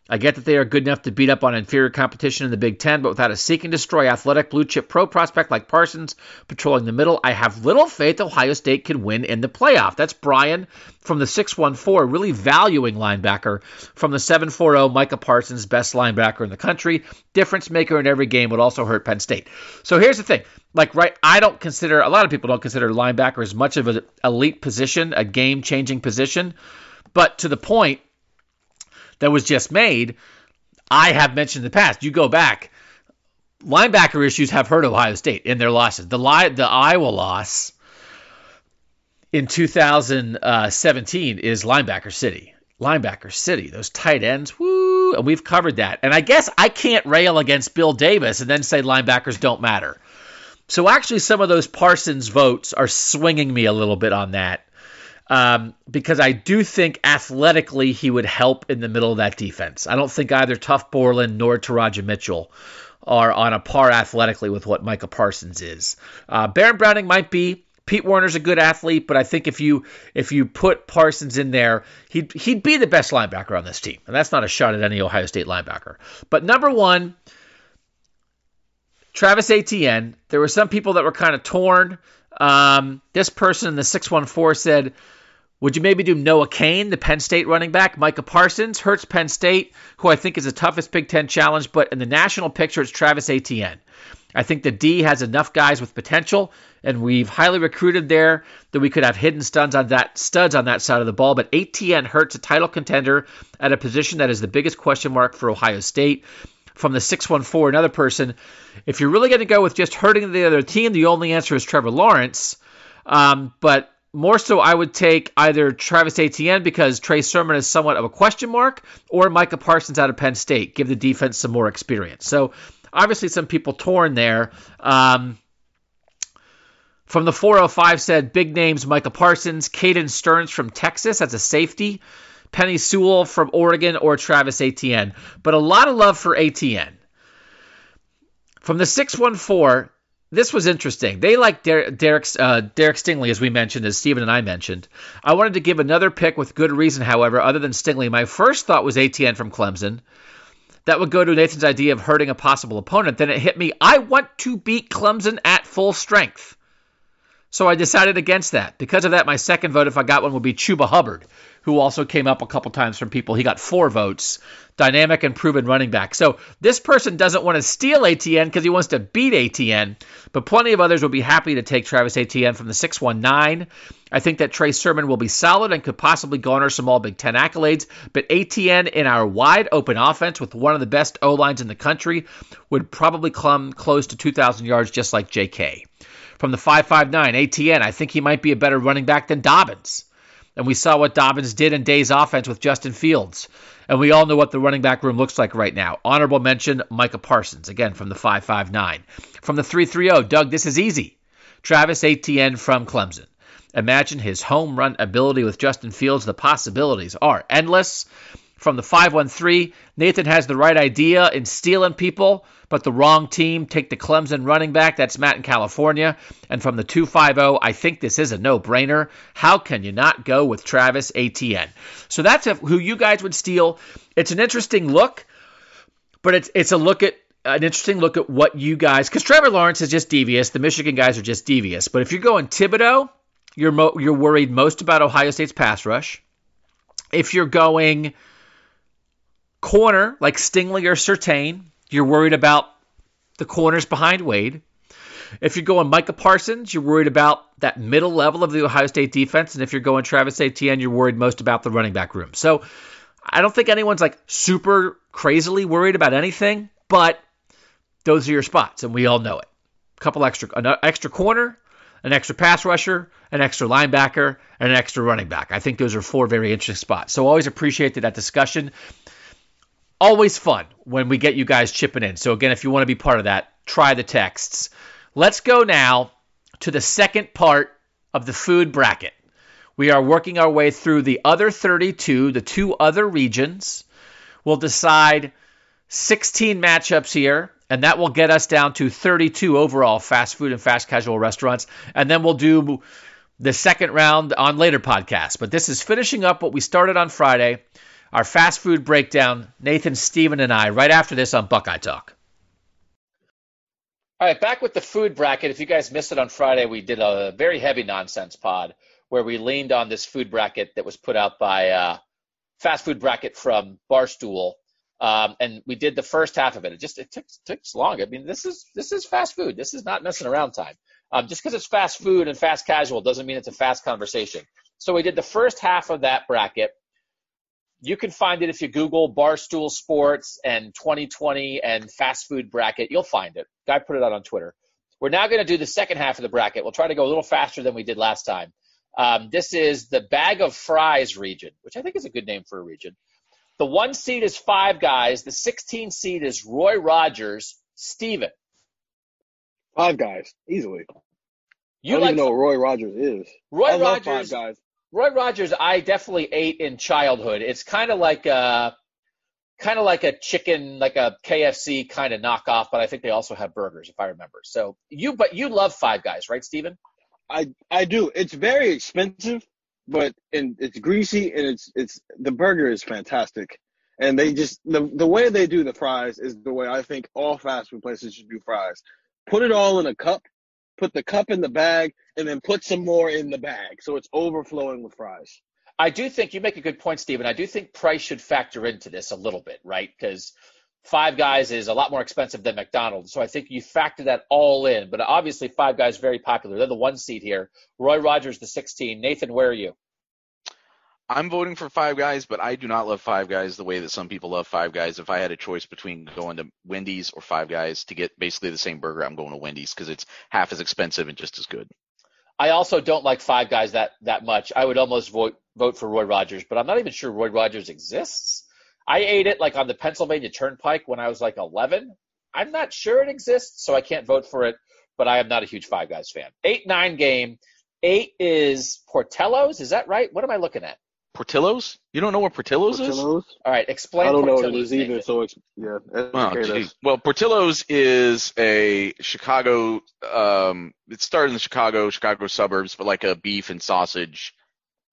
I get that they are good enough to beat up on inferior competition in the Big Ten, but without a seek and destroy athletic blue chip pro prospect like Parsons patrolling the middle, I have little faith Ohio State can win in the playoff. That's Brian from the 614, really valuing linebacker. From the 740, Micah Parsons, best linebacker in the country. Difference maker in every game would also hurt Penn State. So here's the thing. Like, right, I don't consider, a lot of people don't consider linebacker as much of an elite position, a game changing position. But to the point, that was just made, I have mentioned in the past. You go back, linebacker issues have hurt Ohio State in their losses. The the Iowa loss in 2017 is linebacker city. Linebacker city, those tight ends, woo, and we've covered that. And I guess I can't rail against Bill Davis and then say linebackers don't matter. So actually, some of those Parsons votes are swinging me a little bit on that um, because I do think athletically he would help in the middle of that defense. I don't think either Tuf Borland nor Teradja Mitchell are on a par athletically with what Micah Parsons is. Uh, Baron Browning might be. Pete Werner's a good athlete, but I think if you if you put Parsons in there, he'd he'd be the best linebacker on this team, and that's not a shot at any Ohio State linebacker. But number one, Travis Etienne. There were some people that were kind of torn. Um, this person in the 614 said would you maybe do Noah Cain, the Penn State running back? Micah Parsons hurts Penn State, who I think is the toughest Big Ten challenge, but in the national picture, it's Travis Etienne. I think the D has enough guys with potential, and we've highly recruited there that we could have hidden studs on that studs on that side of the ball. But Etienne hurts a title contender at a position that is the biggest question mark for Ohio State. From the 614, another person, if you're really going to go with just hurting the other team, the only answer is Trevor Lawrence. Um, but more so, I would take either Travis Etienne because Trey Sermon is somewhat of a question mark, or Micah Parsons out of Penn State. Give the defense some more experience. So, obviously, some people torn there. Um, from the 405 said big names Micah Parsons, Caden Sterns from Texas as a safety, Penei Sewell from Oregon, or Travis Etienne. But a lot of love for Etienne. From the 614, this was interesting. They like Der- Derek uh, Derek Stingley, as we mentioned, as Stephen and I mentioned. I wanted to give another pick with good reason, however, other than Stingley. My first thought was Etienne from Clemson. That would go to Nathan's idea of hurting a possible opponent. Then it hit me. I want to beat Clemson at full strength. So I decided against that. Because of that, my second vote, if I got one, would be Chuba Hubbard, who also came up a couple times from people. He got four votes. Dynamic and proven running back. So this person doesn't want to steal Etienne because he wants to beat Etienne, but plenty of others will be happy to take Travis Etienne from the 619. I think that Trey Sermon will be solid and could possibly garner some All Big Ten accolades, but Etienne in our wide open offense with one of the best O lines in the country would probably come close to 2,000 yards just like J.K. From the 559, Etienne, I think he might be a better running back than Dobbins. And we saw what Dobbins did in Day's offense with Justin Fields. And we all know what the running back room looks like right now. Honorable mention, Micah Parsons, again from the 559. From the 330, Doug, this is easy. Travis Etienne from Clemson. Imagine his home run ability with Justin Fields. The possibilities are endless. From the 513. Nathan has the right idea in stealing people, but the wrong team. Take the Clemson running back. That's Matt in California. And from the 250, I think this is a no brainer. How can you not go with Travis Etienne? So that's who you guys would steal. It's an interesting look, but it's it's a look at an interesting look at what you guys because Trevor Lawrence is just devious. The Michigan guys are just devious. But if you're going Thibodeaux, you're mo- you're worried most about Ohio State's pass rush. If you're going corner like Stingley or Surtain, you're worried about the corners behind Wade. If you're going Micah Parsons, you're worried about that middle level of the Ohio State defense. And if you're going Travis Etienne, you're worried most about the running back room. So I don't think anyone's like super crazily worried about anything, but those are your spots, and we all know it. A couple extra, an extra corner, an extra pass rusher, an extra linebacker, and an extra running back. I think those are four very interesting spots. So always appreciate that discussion. Always fun when we get you guys chipping in. So again, if you want to be part of that, try the texts. Let's go now to the second part of the food bracket. We are working our way through the other 32, the two other regions. We'll decide 16 matchups here and that will get us down to 32 overall fast food and fast casual restaurants. And then we'll do the second round on later podcasts. But this is finishing up what we started on Friday, our fast food breakdown. Nathan, Steven, and I, right after this on Buckeye Talk. All right, back with the food bracket. If you guys missed it on Friday, we did a very heavy nonsense pod where we leaned on this food bracket that was put out by uh, Fast Food Bracket from Barstool um, and we did the first half of it. It just it takes takes long. I mean, this is this is fast food. This is not messing around time. Um, just because it's fast food and fast casual doesn't mean it's a fast conversation. So we did the first half of that bracket. You can find it if you Google Barstool Sports and 2020 and fast food bracket. You'll find it. Guy put it out on Twitter. We're now going to do the second half of the bracket. We'll try to go a little faster than we did last time. Um, this is the bag of fries region, which I think is a good name for a region. The one seed is five guys. The 16 seed is Roy Rogers. Steven. Five guys, easily. You I don't like even know what Roy Rogers is. Roy I love Rogers. five guys. Roy Rogers, I definitely ate in childhood. It's kind of like a, kind of like a chicken, like a KFC kind of knockoff, but I think they also have burgers, if I remember. So you, but you love Five Guys, right, Steven? I I do. It's very expensive, but and it's greasy and it's it's the burger is fantastic. And they just the the way they do the fries is the way I think all fast food places should do fries. Put it all in a cup, put the cup in the bag, and then put some more in the bag so it's overflowing with fries. I do think you make a good point, Steven. I do think price should factor into this a little bit, right? Because Five Guys is a lot more expensive than McDonald's. So I think you factor that all in. But obviously, Five Guys is very popular. They're the one seed here. Roy Rogers, the 16. Nathan, where are you? I'm voting for Five Guys, but I do not love Five Guys the way that some people love Five Guys. If I had a choice between going to Wendy's or Five Guys to get basically the same burger, I'm going to Wendy's because it's half as expensive and just as good. I also don't like Five Guys that that much. I would almost vote vote for Roy Rogers, but I'm not even sure Roy Rogers exists. I ate it like on the Pennsylvania Turnpike when I was like 11. I'm not sure it exists, so I can't vote for it. But I am not a huge Five Guys fan. Eight nine game. Eight is Portillo's. Is that right? What am I looking at? Portillo's? You don't know what Portillo's, is? Portillo's? All right, explain. I don't know what it Portillo's, is either. So it's yeah. Oh, geez. Well, Portillo's is a Chicago. Um, it started in the Chicago, Chicago suburbs, but like a beef and sausage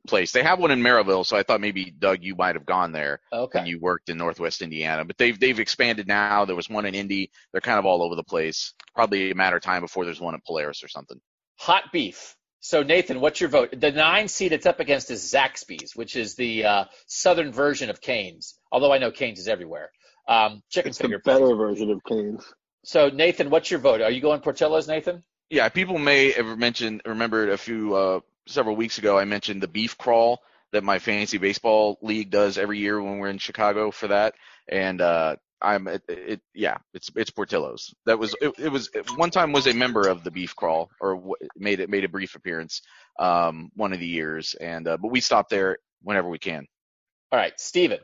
place. They have one in Merrillville, so I thought maybe Doug, you might have gone there Okay. when you worked in Northwest Indiana. But they've they've expanded now. There was one in Indy. They're kind of all over the place. Probably a matter of time before there's one at Polaris or something. Hot beef. So Nathan, what's your vote? The nine seed it's up against is Zaxby's, which is the uh, southern version of Canes. Although I know Canes is everywhere. Um, chicken It's the finger. place. better version of Canes. So Nathan, what's your vote? Are you going Portillo's, Nathan? Yeah, people may have mentioned, remembered a few, uh, several weeks ago, I mentioned the beef crawl that my fantasy baseball league does every year when we're in Chicago for that. And, uh, I'm, it, it yeah, it's, it's Portillo's. That was, it, it was, one time was a member of the beef crawl or w- made it, made a brief appearance, um, one of the years. And, uh, but we stop there whenever we can. All right, Steven.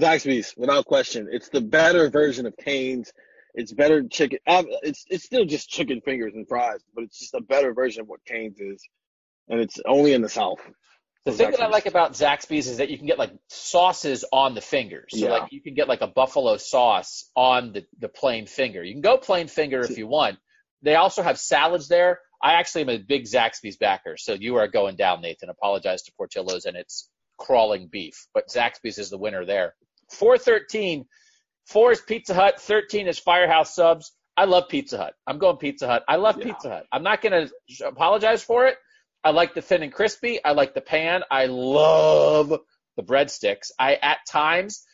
Zaxby's, without question. It's the better version of Canes. It's better chicken. uh, It's it's still just chicken fingers and fries, but it's just a better version of what Canes is, and it's only in the South. The thing that I like about Zaxby's is that you can get like sauces on the fingers. So Yeah. like you can get like a buffalo sauce on the, the plain finger. You can go plain finger if you want. They also have salads there. I actually am a big Zaxby's backer, so you are going down, Nathan. Apologize to Portillo's and its crawling beef, but Zaxby's is the winner there. 413. Four is Pizza Hut. 13 is Firehouse Subs. I love Pizza Hut. I'm going Pizza Hut. I love Yeah. Pizza Hut. I'm not going to apologize for it. I like the thin and crispy. I like the pan. I love the breadsticks. I at times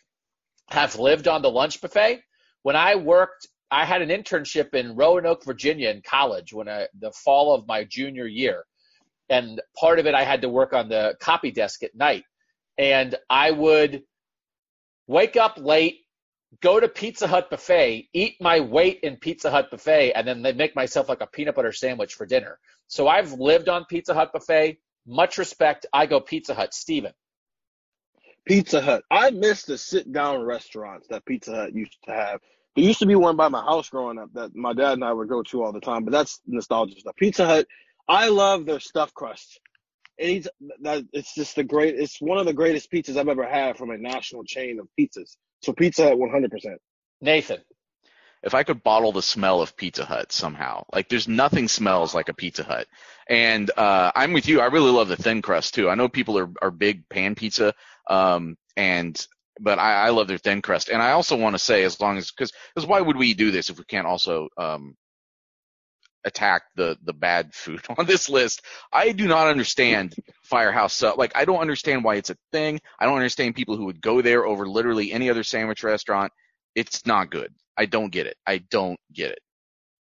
have lived on the lunch buffet. When I worked, I had an internship in Roanoke, Virginia in college when I, the fall of my junior year. And part of it, I had to work on the copy desk at night. And I would wake up late, go to Pizza Hut buffet, eat my weight in Pizza Hut buffet, and then they make myself like a peanut butter sandwich for dinner. So I've lived on Pizza Hut buffet. Much respect. I go Pizza Hut. Steven. Pizza Hut. I miss the sit down restaurants that Pizza Hut used to have. There used to be one by my house growing up that my dad and I would go to all the time, but that's nostalgia stuff. Pizza Hut, I love their stuffed crust. It's, it's just the great, it's one of the greatest pizzas I've ever had from a national chain of pizzas. So Pizza Hut 100%. Nathan. if I could bottle the smell of Pizza Hut somehow, like there's nothing smells like a Pizza Hut. And uh, I'm with you. I really love the thin crust too. I know people are are big pan pizza, um, and but I, I love their thin crust. And I also want to say, as long as because because why would we do this if we can't also um, attack the the bad food <laughs> on this list? I do not understand Firehouse Sub. Like I don't understand why it's a thing. I don't understand people who would go there over literally any other sandwich restaurant. It's not good. I don't get it. I don't get it.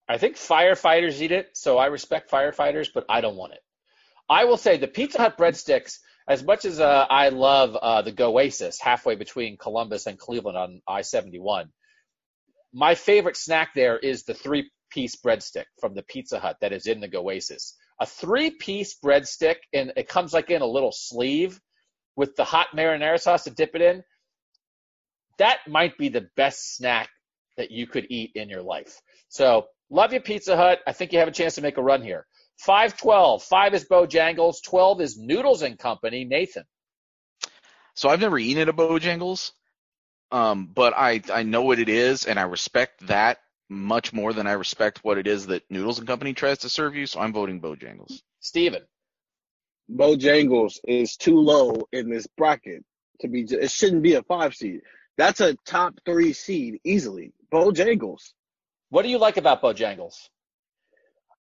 I think firefighters eat it, so I respect firefighters, but I don't want it. I will say the Pizza Hut breadsticks, as much as uh, I love uh, the Goasis halfway between Columbus and Cleveland on I 71, my favorite snack there is the three piece breadstick from the Pizza Hut that is in the Goasis. A three piece breadstick, and it comes like in a little sleeve with the hot marinara sauce to dip it in. That might be the best snack that you could eat in your life. So love you, Pizza Hut. I think you have a chance to make a run here. 512. 5 is Bojangles. 12 is Noodles and Company. Nathan. So I've never eaten at a Bojangles, um, but I I know what it is, and I respect that much more than I respect what it is that Noodles and Company tries to serve you. So I'm voting Bojangles. Steven. Bojangles is too low in this bracket to be, it shouldn't be a five seed. That's a top three seed easily. Bojangles. What do you like about Bojangles?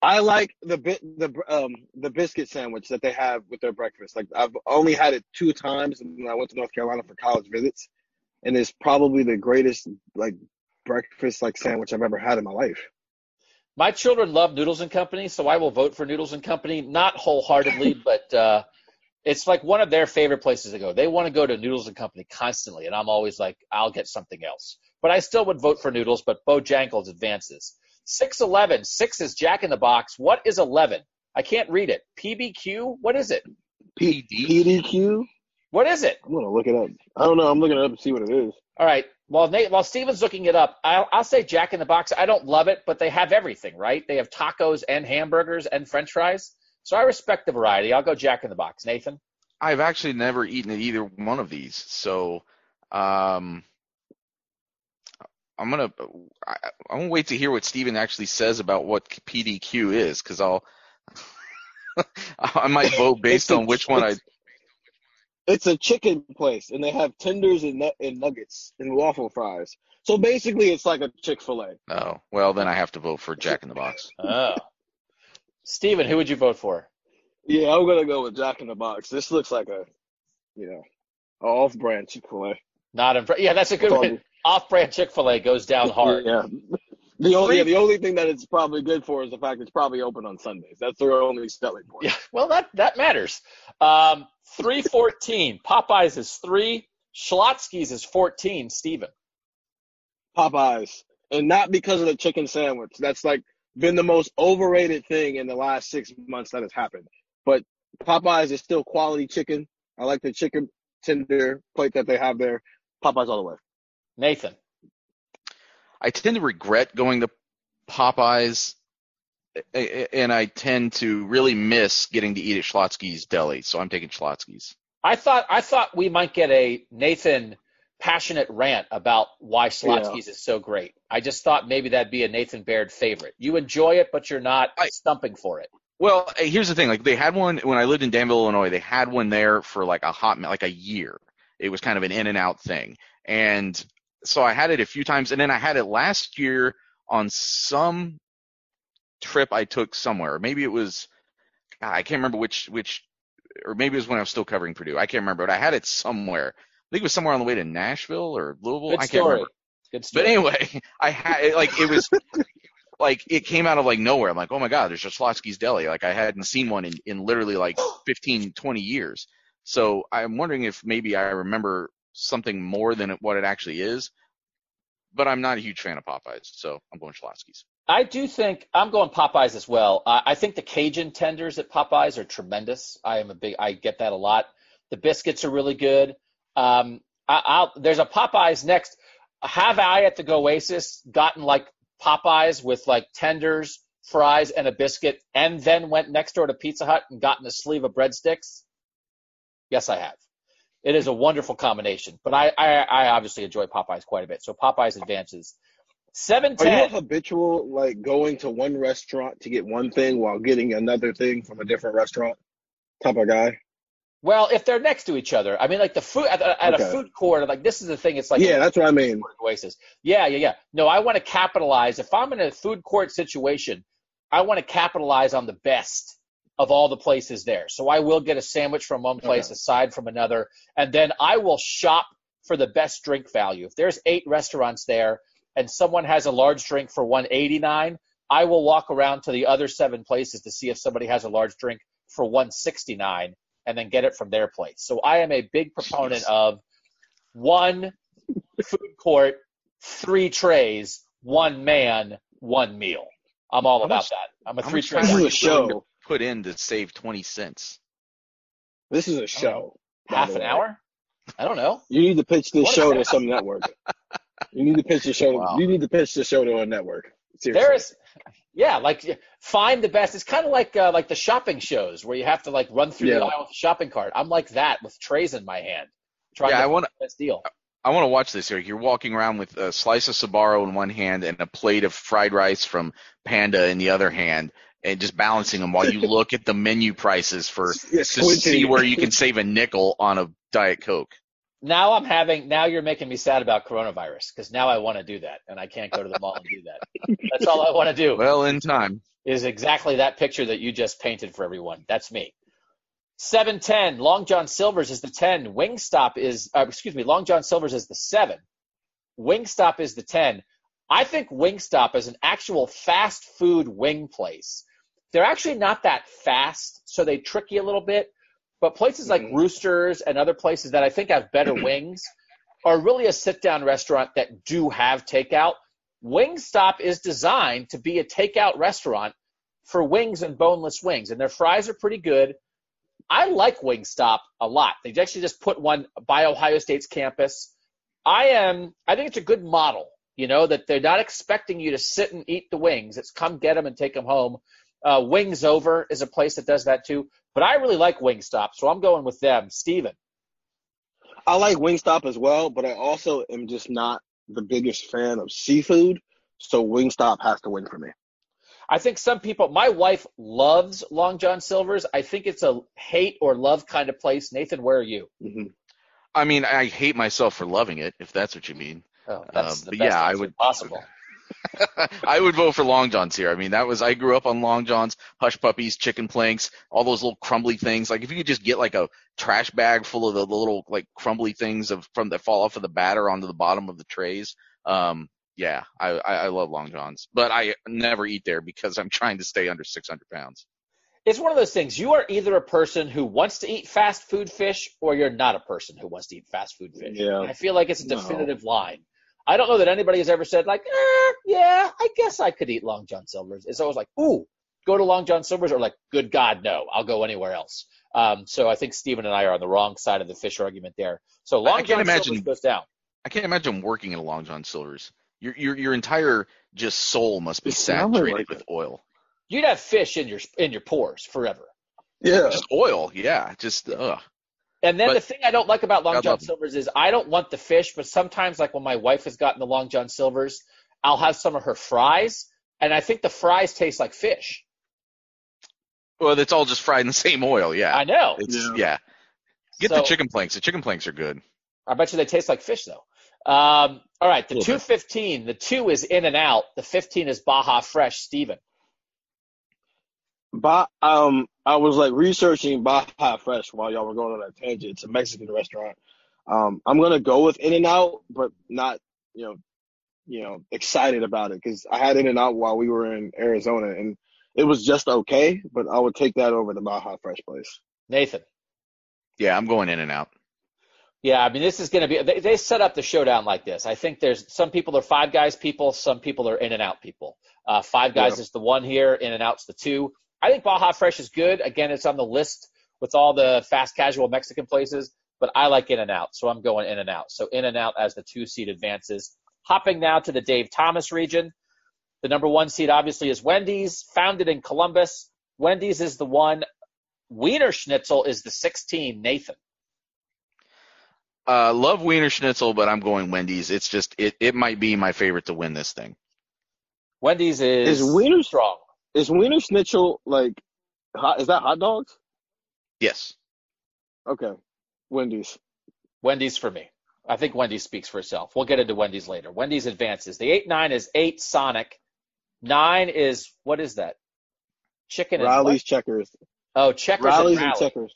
I like the bit the um the biscuit sandwich that they have with their breakfast. Like I've only had it two times when I went to North Carolina for college visits, and it's probably the greatest like breakfast like sandwich I've ever had in my life. My children love Noodles and Company, so I will vote for Noodles and Company. Not wholeheartedly, <laughs> but uh, it's like one of their favorite places to go. They want to go to Noodles and Company constantly, and I'm always like, I'll get something else. But I still would vote for Noodles, but Bojangles advances. 611. 6 is Jack in the Box. What is 11? I can't read it. PBQ? What is it? P- PDQ. What is it? I'm gonna look it up. I don't know. I'm looking it up to see what it is. All right. While Nate, while Steven's looking it up, I'll, I'll say Jack in the Box. I don't love it, but they have everything, right? They have tacos and hamburgers and French fries. So I respect the variety. I'll go Jack in the Box. Nathan. I've actually never eaten at either one of these, so um, I'm gonna I, I'm gonna wait to hear what Steven actually says about what PDQ is, because I'll <laughs> I might vote based on which one I. <laughs> it's- It's a chicken place, and they have tenders and, nut- and nuggets and waffle fries. So basically, it's like a Chick Fil A. Oh, well then I have to vote for Jack in the Box. <laughs> Oh. Steven, who would you vote for? Yeah, I'm gonna go with Jack in the Box. This looks like a, you know, off-brand Chick Fil A. Not impressed. Yeah, that's a good one. Off-brand Chick-fil-A goes down hard. Yeah. The only yeah, the only thing that it's probably good for is the fact it's probably open on Sundays. That's their only selling point. Yeah, well, that that matters. Um, three fourteen. <laughs> Popeyes is three. Schlotzsky's is fourteen. Steven. Popeyes, and not because of the chicken sandwich. That's like been the most overrated thing in the last six months that has happened. But Popeyes is still quality chicken. I like the chicken tender plate that they have there. Popeyes all the way. Nathan. I tend to regret going to Popeyes and I tend to really miss getting to eat at Schlotzsky's Deli, so I'm taking Schlotzsky's. I thought I thought we might get a Nathan passionate rant about why Schlotzsky's yeah. is so great. I just thought maybe that'd be a Nathan Baird favorite. You enjoy it, but you're not I, stumping for it. Well, uh, here's the thing: like they had one when I lived in Danville, Illinois. They had one there for like a hot, like a year. It was kind of an in and out thing, and so I had it a few times, and then I had it last year on some trip I took somewhere. Maybe it was, ah, I can't remember which which, or maybe it was when I was still covering Purdue. I can't remember, but I had it somewhere. I think it was somewhere on the way to Nashville or Louisville. Good I can't remember. Good story. But anyway, <laughs> I had like it was like it came out of like nowhere. I'm like, oh my god, there's just Schlotzsky's Deli. Like I hadn't seen one in, in literally like <gasps> 15, 20 years. So I'm wondering if maybe I remember something more than what it actually is. But I'm not a huge fan of Popeyes, so I'm going Schlotzsky's. I do think I'm going Popeyes as well. I, I think the Cajun tenders at Popeyes are tremendous. I am a big. I get that a lot. The biscuits are really good. Um, I, there's a Popeyes next. Have I at the Oasis gotten like Popeyes with like tenders, fries, and a biscuit, and then went next door to Pizza Hut and gotten a sleeve of breadsticks? Yes, I have. It is a wonderful combination, but I, I, I obviously enjoy Popeyes quite a bit. So Popeyes advances. Seven ten. Are you habitual like going to one restaurant to get one thing while getting another thing from a different restaurant type of guy? Well, if they're next to each other, I mean, like the food at, at okay. a food court, like this is the thing. It's like yeah, that's what I mean. Oasis. Yeah, yeah, yeah. No, I want to capitalize. If I'm in a food court situation, I want to capitalize on the best of all the places there. So I will get a sandwich from one place okay. aside from another, and then I will shop for the best drink value. If there's eight restaurants there and someone has a large drink for 189, I will walk around to the other seven places to see if somebody has a large drink for 169 and then get it from their place. So I am a big proponent of one food court, three trays, one man, one meal. I'm all how about much, that. I'm a three tray. This is a show. Put in to save twenty cents. This is a show. Half an hour? I don't know. You need to pitch this show to some network. <laughs> You need to pitch the show. Wow. You need to pitch the show to a network. Seriously. There is, yeah, like find the best. It's kind of like uh, like the shopping shows where you have to like run through yeah. the aisle with a shopping cart. I'm like that with trays in my hand, trying yeah, to I want the best deal. I want to watch this here. You're walking around with a slice of Sbarro in one hand and a plate of fried rice from Panda in the other hand, and just balancing them while you <laughs> look at the menu prices for to see where you can save a nickel on a diet coke now I'm having now you're making me sad about coronavirus because now I want to do that and I can't go to the mall and do that. That's all I want to do. <laughs> Well, in time is exactly that picture that you just painted for everyone. That's me. 710 Long John Silver's is the 10. Wingstop is uh, excuse me, Long John Silver's is the 7. Wingstop is the 10. I think Wingstop is an actual fast food wing place. They're actually not that fast, so they trick you a little bit but places like mm-hmm. Roosters and other places that I think have better <clears throat> wings are really a sit down restaurant that do have takeout. Wingstop is designed to be a takeout restaurant for wings and boneless wings, and their fries are pretty good. I like Wingstop a lot. They actually just put one by Ohio State's campus. I am, I think it's a good model, you know, that they're not expecting you to sit and eat the wings. It's come get them and take them home. Uh, Wings Over is a place that does that too. But I really like Wingstop, so I'm going with them. Steven. I like Wingstop as well, but I also am just not the biggest fan of seafood. So Wingstop has to win for me. I think some people, my wife loves Long John Silver's. I think it's a hate or love kind of place. Nathan, where are you? Mm-hmm. I mean, I hate myself for loving it, if that's what you mean. Oh, that's um, the best yeah, I would possible. <laughs> I would vote for Long Johns here. I mean, that was I grew up on Long Johns, hush puppies, chicken planks, all those little crumbly things. Like if you could just get like a trash bag full of the, the little like crumbly things of from that fall off of the batter onto the bottom of the trays. Um, yeah, I, I, I love Long Johns, but I never eat there because I'm trying to stay under 600 pounds. It's one of those things. You are either a person who wants to eat fast food fish, or you're not a person who wants to eat fast food fish. Yeah. And I feel like it's a definitive no. line. I don't know that anybody has ever said like, eh, yeah, I guess I could eat Long John Silver's. It's always like, ooh, go to Long John Silver's, or like, good God, no, I'll go anywhere else. Um, so I think Stephen and I are on the wrong side of the fish argument there. So Long John imagine, Silver's goes down. I can't imagine working at a Long John Silver's. Your your your entire just soul must be saturated like with oil. you'd have fish in your in your pores forever. Yeah. Just oil, yeah. Just ugh. And then But- the thing I don't like about Long I John. Silver's is I don't want the fish, but sometimes like when my wife has gotten the Long John Silver's, I'll have some of her fries, and I think the fries taste like fish. Well, it's all just fried in the same oil, yeah. I know. It's Yeah. yeah. Get So- the chicken planks. The chicken planks are good. I bet you they taste like fish though. Um, all right, the Little bit. 215, the two is in and out. The 15 is Baja Fresh. Steven. Ba- um, I was like researching Baja Fresh while y'all were going on that tangent. It's a Mexican restaurant. Um, I'm gonna go with In and Out, but not, you know, you know, excited about it because I had In and Out while we were in Arizona and it was just okay. But I would take that over the Baja Fresh place. Nathan. Yeah, I'm going in and out. Yeah, I mean, this is going to be. They, they set up the showdown like this. I think there's some people are Five Guys people, some people are In and Out people. Uh, five Guys Yeah. is the one here, In and Out's the two. I think Baja Fresh is good. Again, it's on the list with all the fast casual Mexican places, but I like In-N-Out, so I'm going In-N-Out. So In-N-Out as the two seed advances. Hopping now to the Dave Thomas region. The number one seed obviously is Wendy's, founded in Columbus. Wendy's is the one. Wiener Schnitzel is the 16. Nathan. Uh, love Wiener Schnitzel, but I'm going Wendy's. It's just it, it might be my favorite to win this thing. Wendy's is, Is Wiener- strong. Is Wiener Schnitzel like hot? Is that hot dogs? Yes. Okay, Wendy's. Wendy's for me. I think Wendy's speaks for itself. We'll get into Wendy's later. Wendy's advances. The eight nine is eight Sonic. Nine is what is that? Chicken and Rally's checkers. Oh, checkers Rally's and and rally. checkers.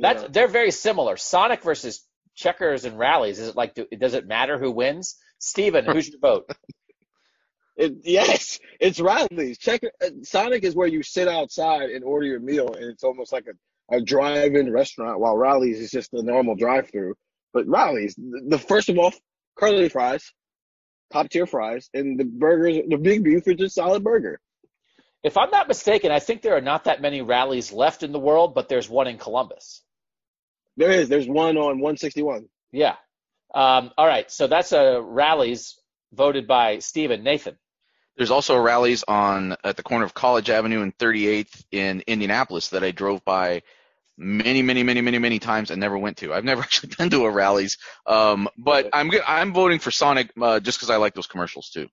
That's Yeah. they're very similar. Sonic versus checkers and Rally's. Is it like do, does it matter who wins? Steven, who's your vote? <laughs> It, yes, it's Rally's. Checker uh, Sonic is where you sit outside and order your meal, and it's almost like a, a drive-in restaurant. While Rally's is just a normal drive-through. But Rally's, the, the first of all, curly fries, top tier fries, and the burgers. The Big beef is a solid burger. If I'm not mistaken, I think there are not that many Rally's left in the world, but there's one in Columbus. There is. There's one on 161. Yeah. Um, all right. So that's a Rally's voted by Steven. Nathan. There's also Rally's on at the corner of College Avenue and 38th in Indianapolis that I drove by many, many, many, many, many times and never went to. I've never <laughs> actually been to a Rally's, um, but I'm good. I'm voting for Sonic uh, just because I like those commercials too.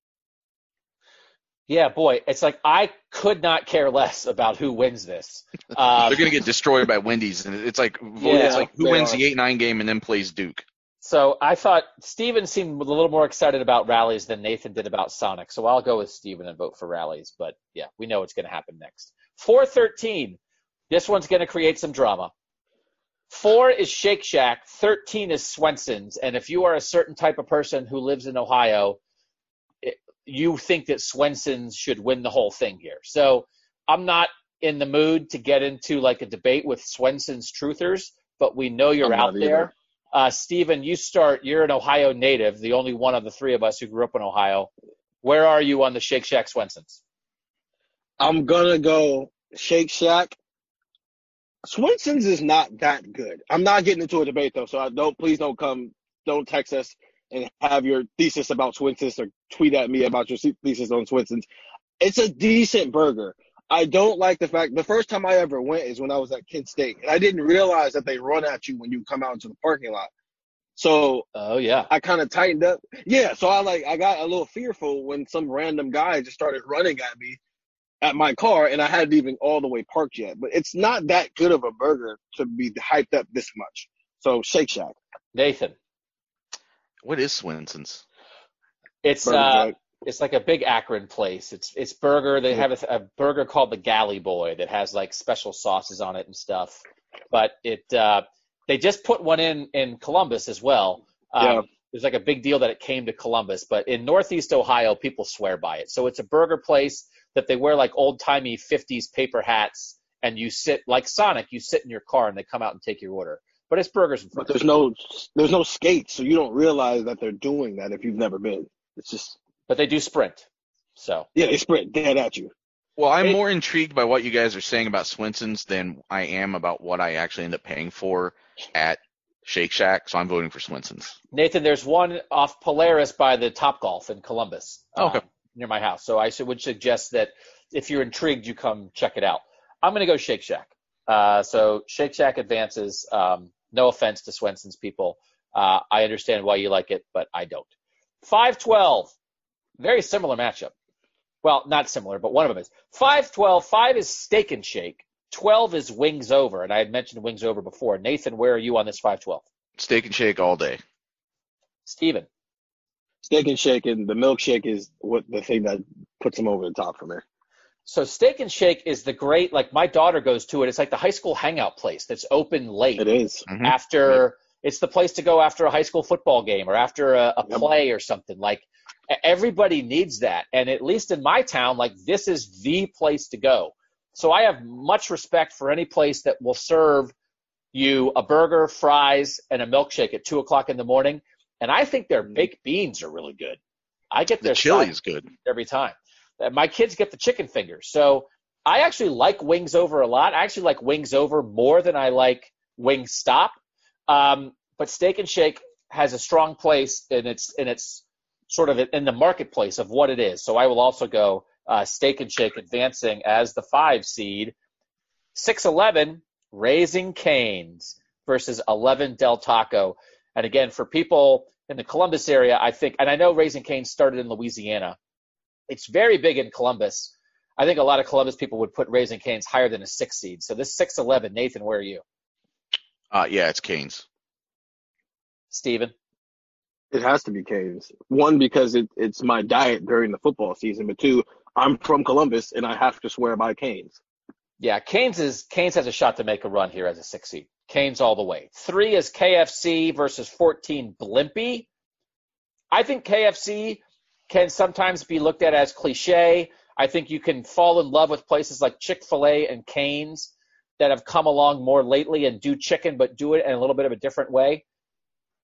Yeah, boy, it's like I could not care less about who wins this. Uh, <laughs> They're gonna get <laughs> destroyed by Wendy's, and it's like Yeah, it's like who wins are. the eight nine game and then plays Duke. So I thought Steven seemed a little more excited about Rally's than Nathan did about Sonic. So I'll go with Steven and vote for Rally's. But yeah, we know what's going to happen next. 413. This one's going to create some drama. Four is Shake Shack. 13 is Swenson's. And if you are a certain type of person who lives in Ohio, it, you think that Swenson's should win the whole thing here. So I'm not in the mood to get into like a debate with Swenson's truthers, but we know you're I'm out there. either. Uh, Steven, you start. You're an Ohio native, the only one of the three of us who grew up in Ohio. Where are you on the Shake Shack Swenson's? I'm gonna go Shake Shack. Swenson's is not that good. I'm not getting into a debate though, so I don't. Please don't come. Don't text us and have your thesis about Swenson's or tweet at me about your thesis on Swenson's. It's a decent burger. I don't like the fact the first time I ever went is when I was at Kent State, and I didn't realize that they run at you when you come out into the parking lot. So Oh yeah. I kind of tightened up. Yeah, so I like I got a little fearful when some random guy just started running at me at my car, and I hadn't even all the way parked yet. But it's not that good of a burger to be hyped up this much. So Shake Shack, Nathan. What is Swenson's? It's burger uh, joint. It's like a big Akron place. It's it's burger. They have a, a burger called the Galley Boy that has like special sauces on it and stuff. But it uh, they just put one in in Columbus as well. Um, Yeah. There's like a big deal that it came to Columbus, but in Northeast Ohio, people swear by it. So it's a burger place that they wear like old timey 50s paper hats, and you sit like Sonic. You sit in your car and they come out and take your order. But it's burgers and But there's no there's no skates, so you don't realize that they're doing that if you've never been. It's just But they do sprint. So yeah, they sprint dead at you. Well, I'm It- more intrigued by what you guys are saying about Swenson's than I am about what I actually end up paying for at Shake Shack. So I'm voting for Swenson's. Nathan, there's one off Polaris by the Top Golf in Columbus, Okay. um, near my house. So I would suggest that if you're intrigued, you come check it out. I'm going to go Shake Shack. Uh, so Shake Shack advances. Um, no offense to Swenson's people. Uh, I understand why you like it, but I don't. 512, very similar matchup. Well, not similar, but one of them is. 512, 5 is Steak and Shake. 12 is Wings Over, and I had mentioned Wings Over before. Nathan, where are you on this 512? Steak and shake all day. Steven. Steak and shake and the milkshake is what the thing that puts them over the top for me. So Steak and Shake is the great, like my daughter goes to it. It's like the high school hangout place that's open late. It is. Mhm. after it's the place to go after a high school football game or after a, a Yep. play or something like everybody needs that and at least in my town like this is the place to go so i have much respect for any place that will serve you a burger fries and a milkshake at two o'clock in the morning and i think their Mhm. baked beans are really good i get The their chili is good. every time. Uh, My kids get the chicken fingers. So I actually like Wings Over a lot. I actually like Wings Over more than I like Wing Stop. Um, but Steak and Shake has a strong place in its in its sort of in the marketplace of what it is. So I will also go uh, Steak and Shake advancing as the five seed. Six eleven Raising Canes versus eleven Del Taco. And again, for people in the Columbus area, I think, and I know Raising Canes started in Louisiana. It's very big in Columbus. I think a lot of Columbus people would put Raising Canes higher than a six seed. So this six eleven, Nathan, where are you? Uh, yeah, it's Canes. Steven? It has to be Canes. One, because it, it's my diet during the football season, but two, I'm from Columbus and I have to swear by Canes. Yeah, Canes is Canes has a shot to make a run here as a six seed. Canes all the way. Three is KFC versus 14 Blimpie. I think KFC can sometimes be looked at as cliche. I think you can fall in love with places like Chick fil A and Canes that have come along more lately and do chicken, but do it in a little bit of a different way.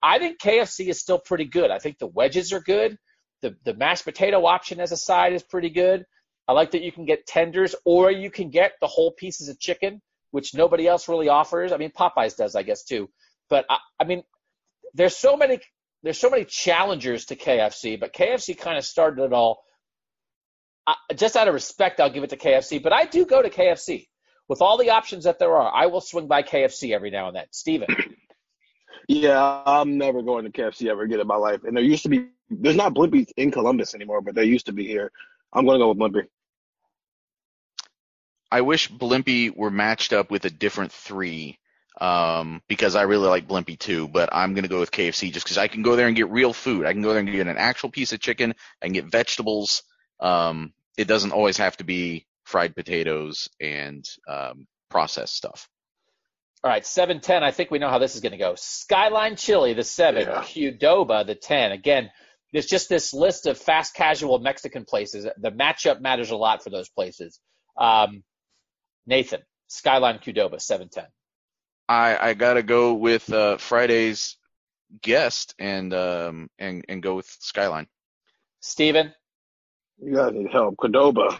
I think KFC is still pretty good. I think the wedges are good. The, the mashed potato option as a side is pretty good. I like that you can get tenders or you can get the whole pieces of chicken, which nobody else really offers. I mean, Popeyes does, I guess, too. But I, I mean, there's so many there's so many challengers to KFC, but KFC kind of started it all. I, just out of respect, I'll give it to KFC. But I do go to KFC with all the options that there are. I will swing by KFC every now and then. Steven. Yeah, I'm never going to KFC ever again in my life. And there used to be, there's not Blimpies in Columbus anymore, but there used to be here. I'm going to go with Blimpie. I wish Blimpie were matched up with a different three um, because I really like Blimpie too. But I'm gonna go with KFC just because I can go there and get real food. I can go there and get an actual piece of chicken. I can get vegetables. Um, it doesn't always have to be fried potatoes and um, processed stuff. All right, seven ten. I think we know how this is going to go. Skyline Chili, the seven. Yeah. Qdoba, the ten. Again, there's just this list of fast casual Mexican places. The matchup matters a lot for those places. Um, Nathan, Skyline Qdoba, seven ten. I, I gotta go with uh, Friday's guest and um, and and go with Skyline. Steven? You guys need help. Qdoba.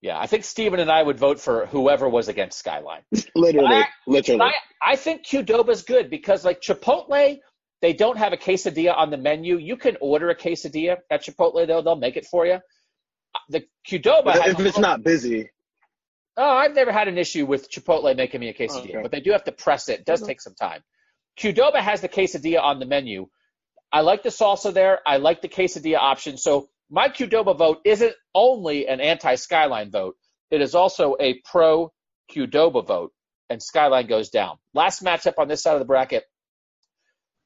Yeah, I think Steven and I would vote for whoever was against Skyline. <laughs> Literally. I- literally. I, I think Qdoba's good because like Chipotle, they don't have a quesadilla on the menu. You can order a quesadilla at Chipotle though; they'll make it for you. The Qdoba, if it's not busy, Oh, I've never had an issue with Chipotle making me a quesadilla, Okay. but they do have to press it. It does Mhm. take some time. Qdoba has the quesadilla on the menu. I like the salsa there. I like the quesadilla option. So my Qdoba vote isn't only an anti-Skyline vote. It is also a pro Qdoba vote, and Skyline goes down. Last matchup on this side of the bracket: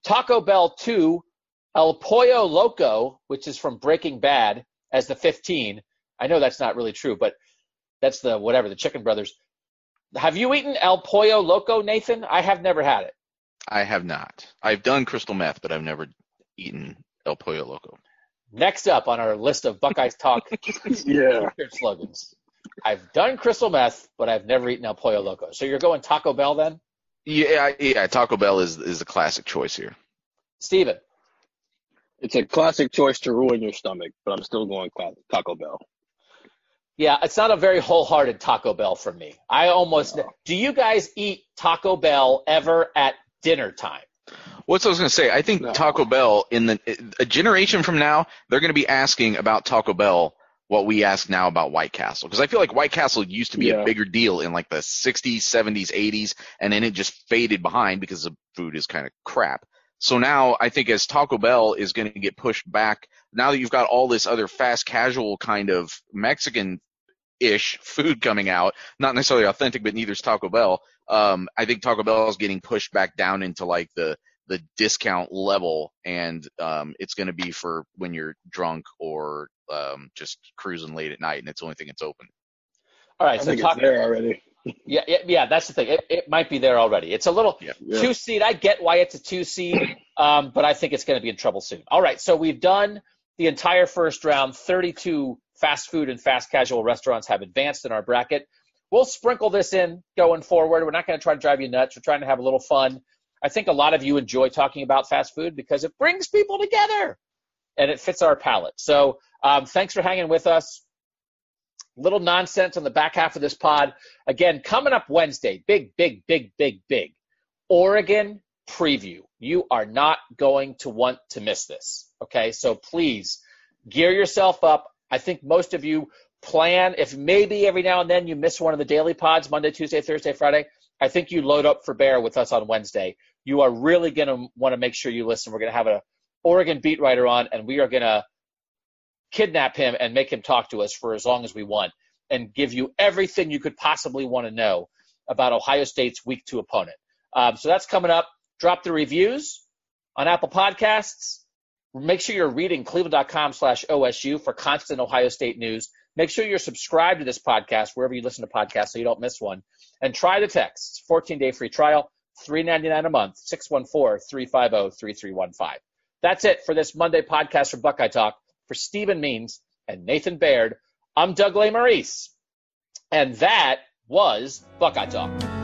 Taco Bell two, El Pollo Loco, which is from Breaking Bad, as the 15. I know that's not really true, but that's the whatever the Chicken Brothers. Have you eaten El Pollo Loco, Nathan? I have never had it. I have not. I've done crystal meth, but I've never eaten El Pollo Loco. Next up on our list of Buckeyes Talk <laughs> yeah. slogans. I've done crystal meth, but I've never eaten El Pollo Loco. So you're going Taco Bell then? Yeah, yeah. Taco Bell is is a classic choice here. Steven. It's a classic choice to ruin your stomach, but I'm still going Taco Bell. Yeah, it's not a very wholehearted Taco Bell for me. I almost. No. Do you guys eat Taco Bell ever at dinner time? What's I was going to say? I think No. Taco Bell in the a generation from now, they're going to be asking about Taco Bell what we ask now about White Castle because I feel like White Castle used to be Yeah. a bigger deal in like the 60s, 70s, 80s, and then it just faded behind because the food is kind of crap. So now I think as Taco Bell is going to get pushed back, now that you've got all this other fast casual kind of Mexican ish food coming out, not necessarily authentic, but neither is Taco Bell. Um, I think Taco Bell is getting pushed back down into like the the discount level, and um, it's going to be for when you're drunk or um, just cruising late at night, and it's the only thing that's open. All right, I so think talk, it's there already. Yeah, yeah, yeah, that's the thing. It, it might be there already. It's a little Yeah. Yeah. two seed. I get why it's a two seed, um, but I think it's going to be in trouble soon. All right, so we've done the entire first round. 32 fast food and fast casual restaurants have advanced in our bracket. We'll sprinkle this in going forward. We're not going to try to drive you nuts. We're trying to have a little fun. I think a lot of you enjoy talking about fast food because it brings people together and it fits our palate. So um, thanks for hanging with us. Little nonsense on the back half of this pod. Again, coming up Wednesday, big, big, big, big, big. Oregon preview. You are not going to want to miss this. Okay, so please gear yourself up. I think most of you plan, if maybe every now and then you miss one of the daily pods, Monday, Tuesday, Thursday, Friday, I think you load up for Bear with us on Wednesday. You are really going to want to make sure you listen. We're going to have a Oregon beat writer on, and we are going to kidnap him and make him talk to us for as long as we want and give you everything you could possibly want to know about Ohio State's week two opponent. Um, so that's coming up. Drop the reviews on Apple Podcasts. Make sure you're reading cleveland.com slash OSU for constant Ohio State news. Make sure you're subscribed to this podcast wherever you listen to podcasts so you don't miss one. And try the text. 14 day free trial, $3.99 a month, 614 350 3315. That's it for this Monday podcast from Buckeye Talk. For Stephen Means and Nathan Baird, I'm Doug Lesmerises, and that was Buckeye Talk.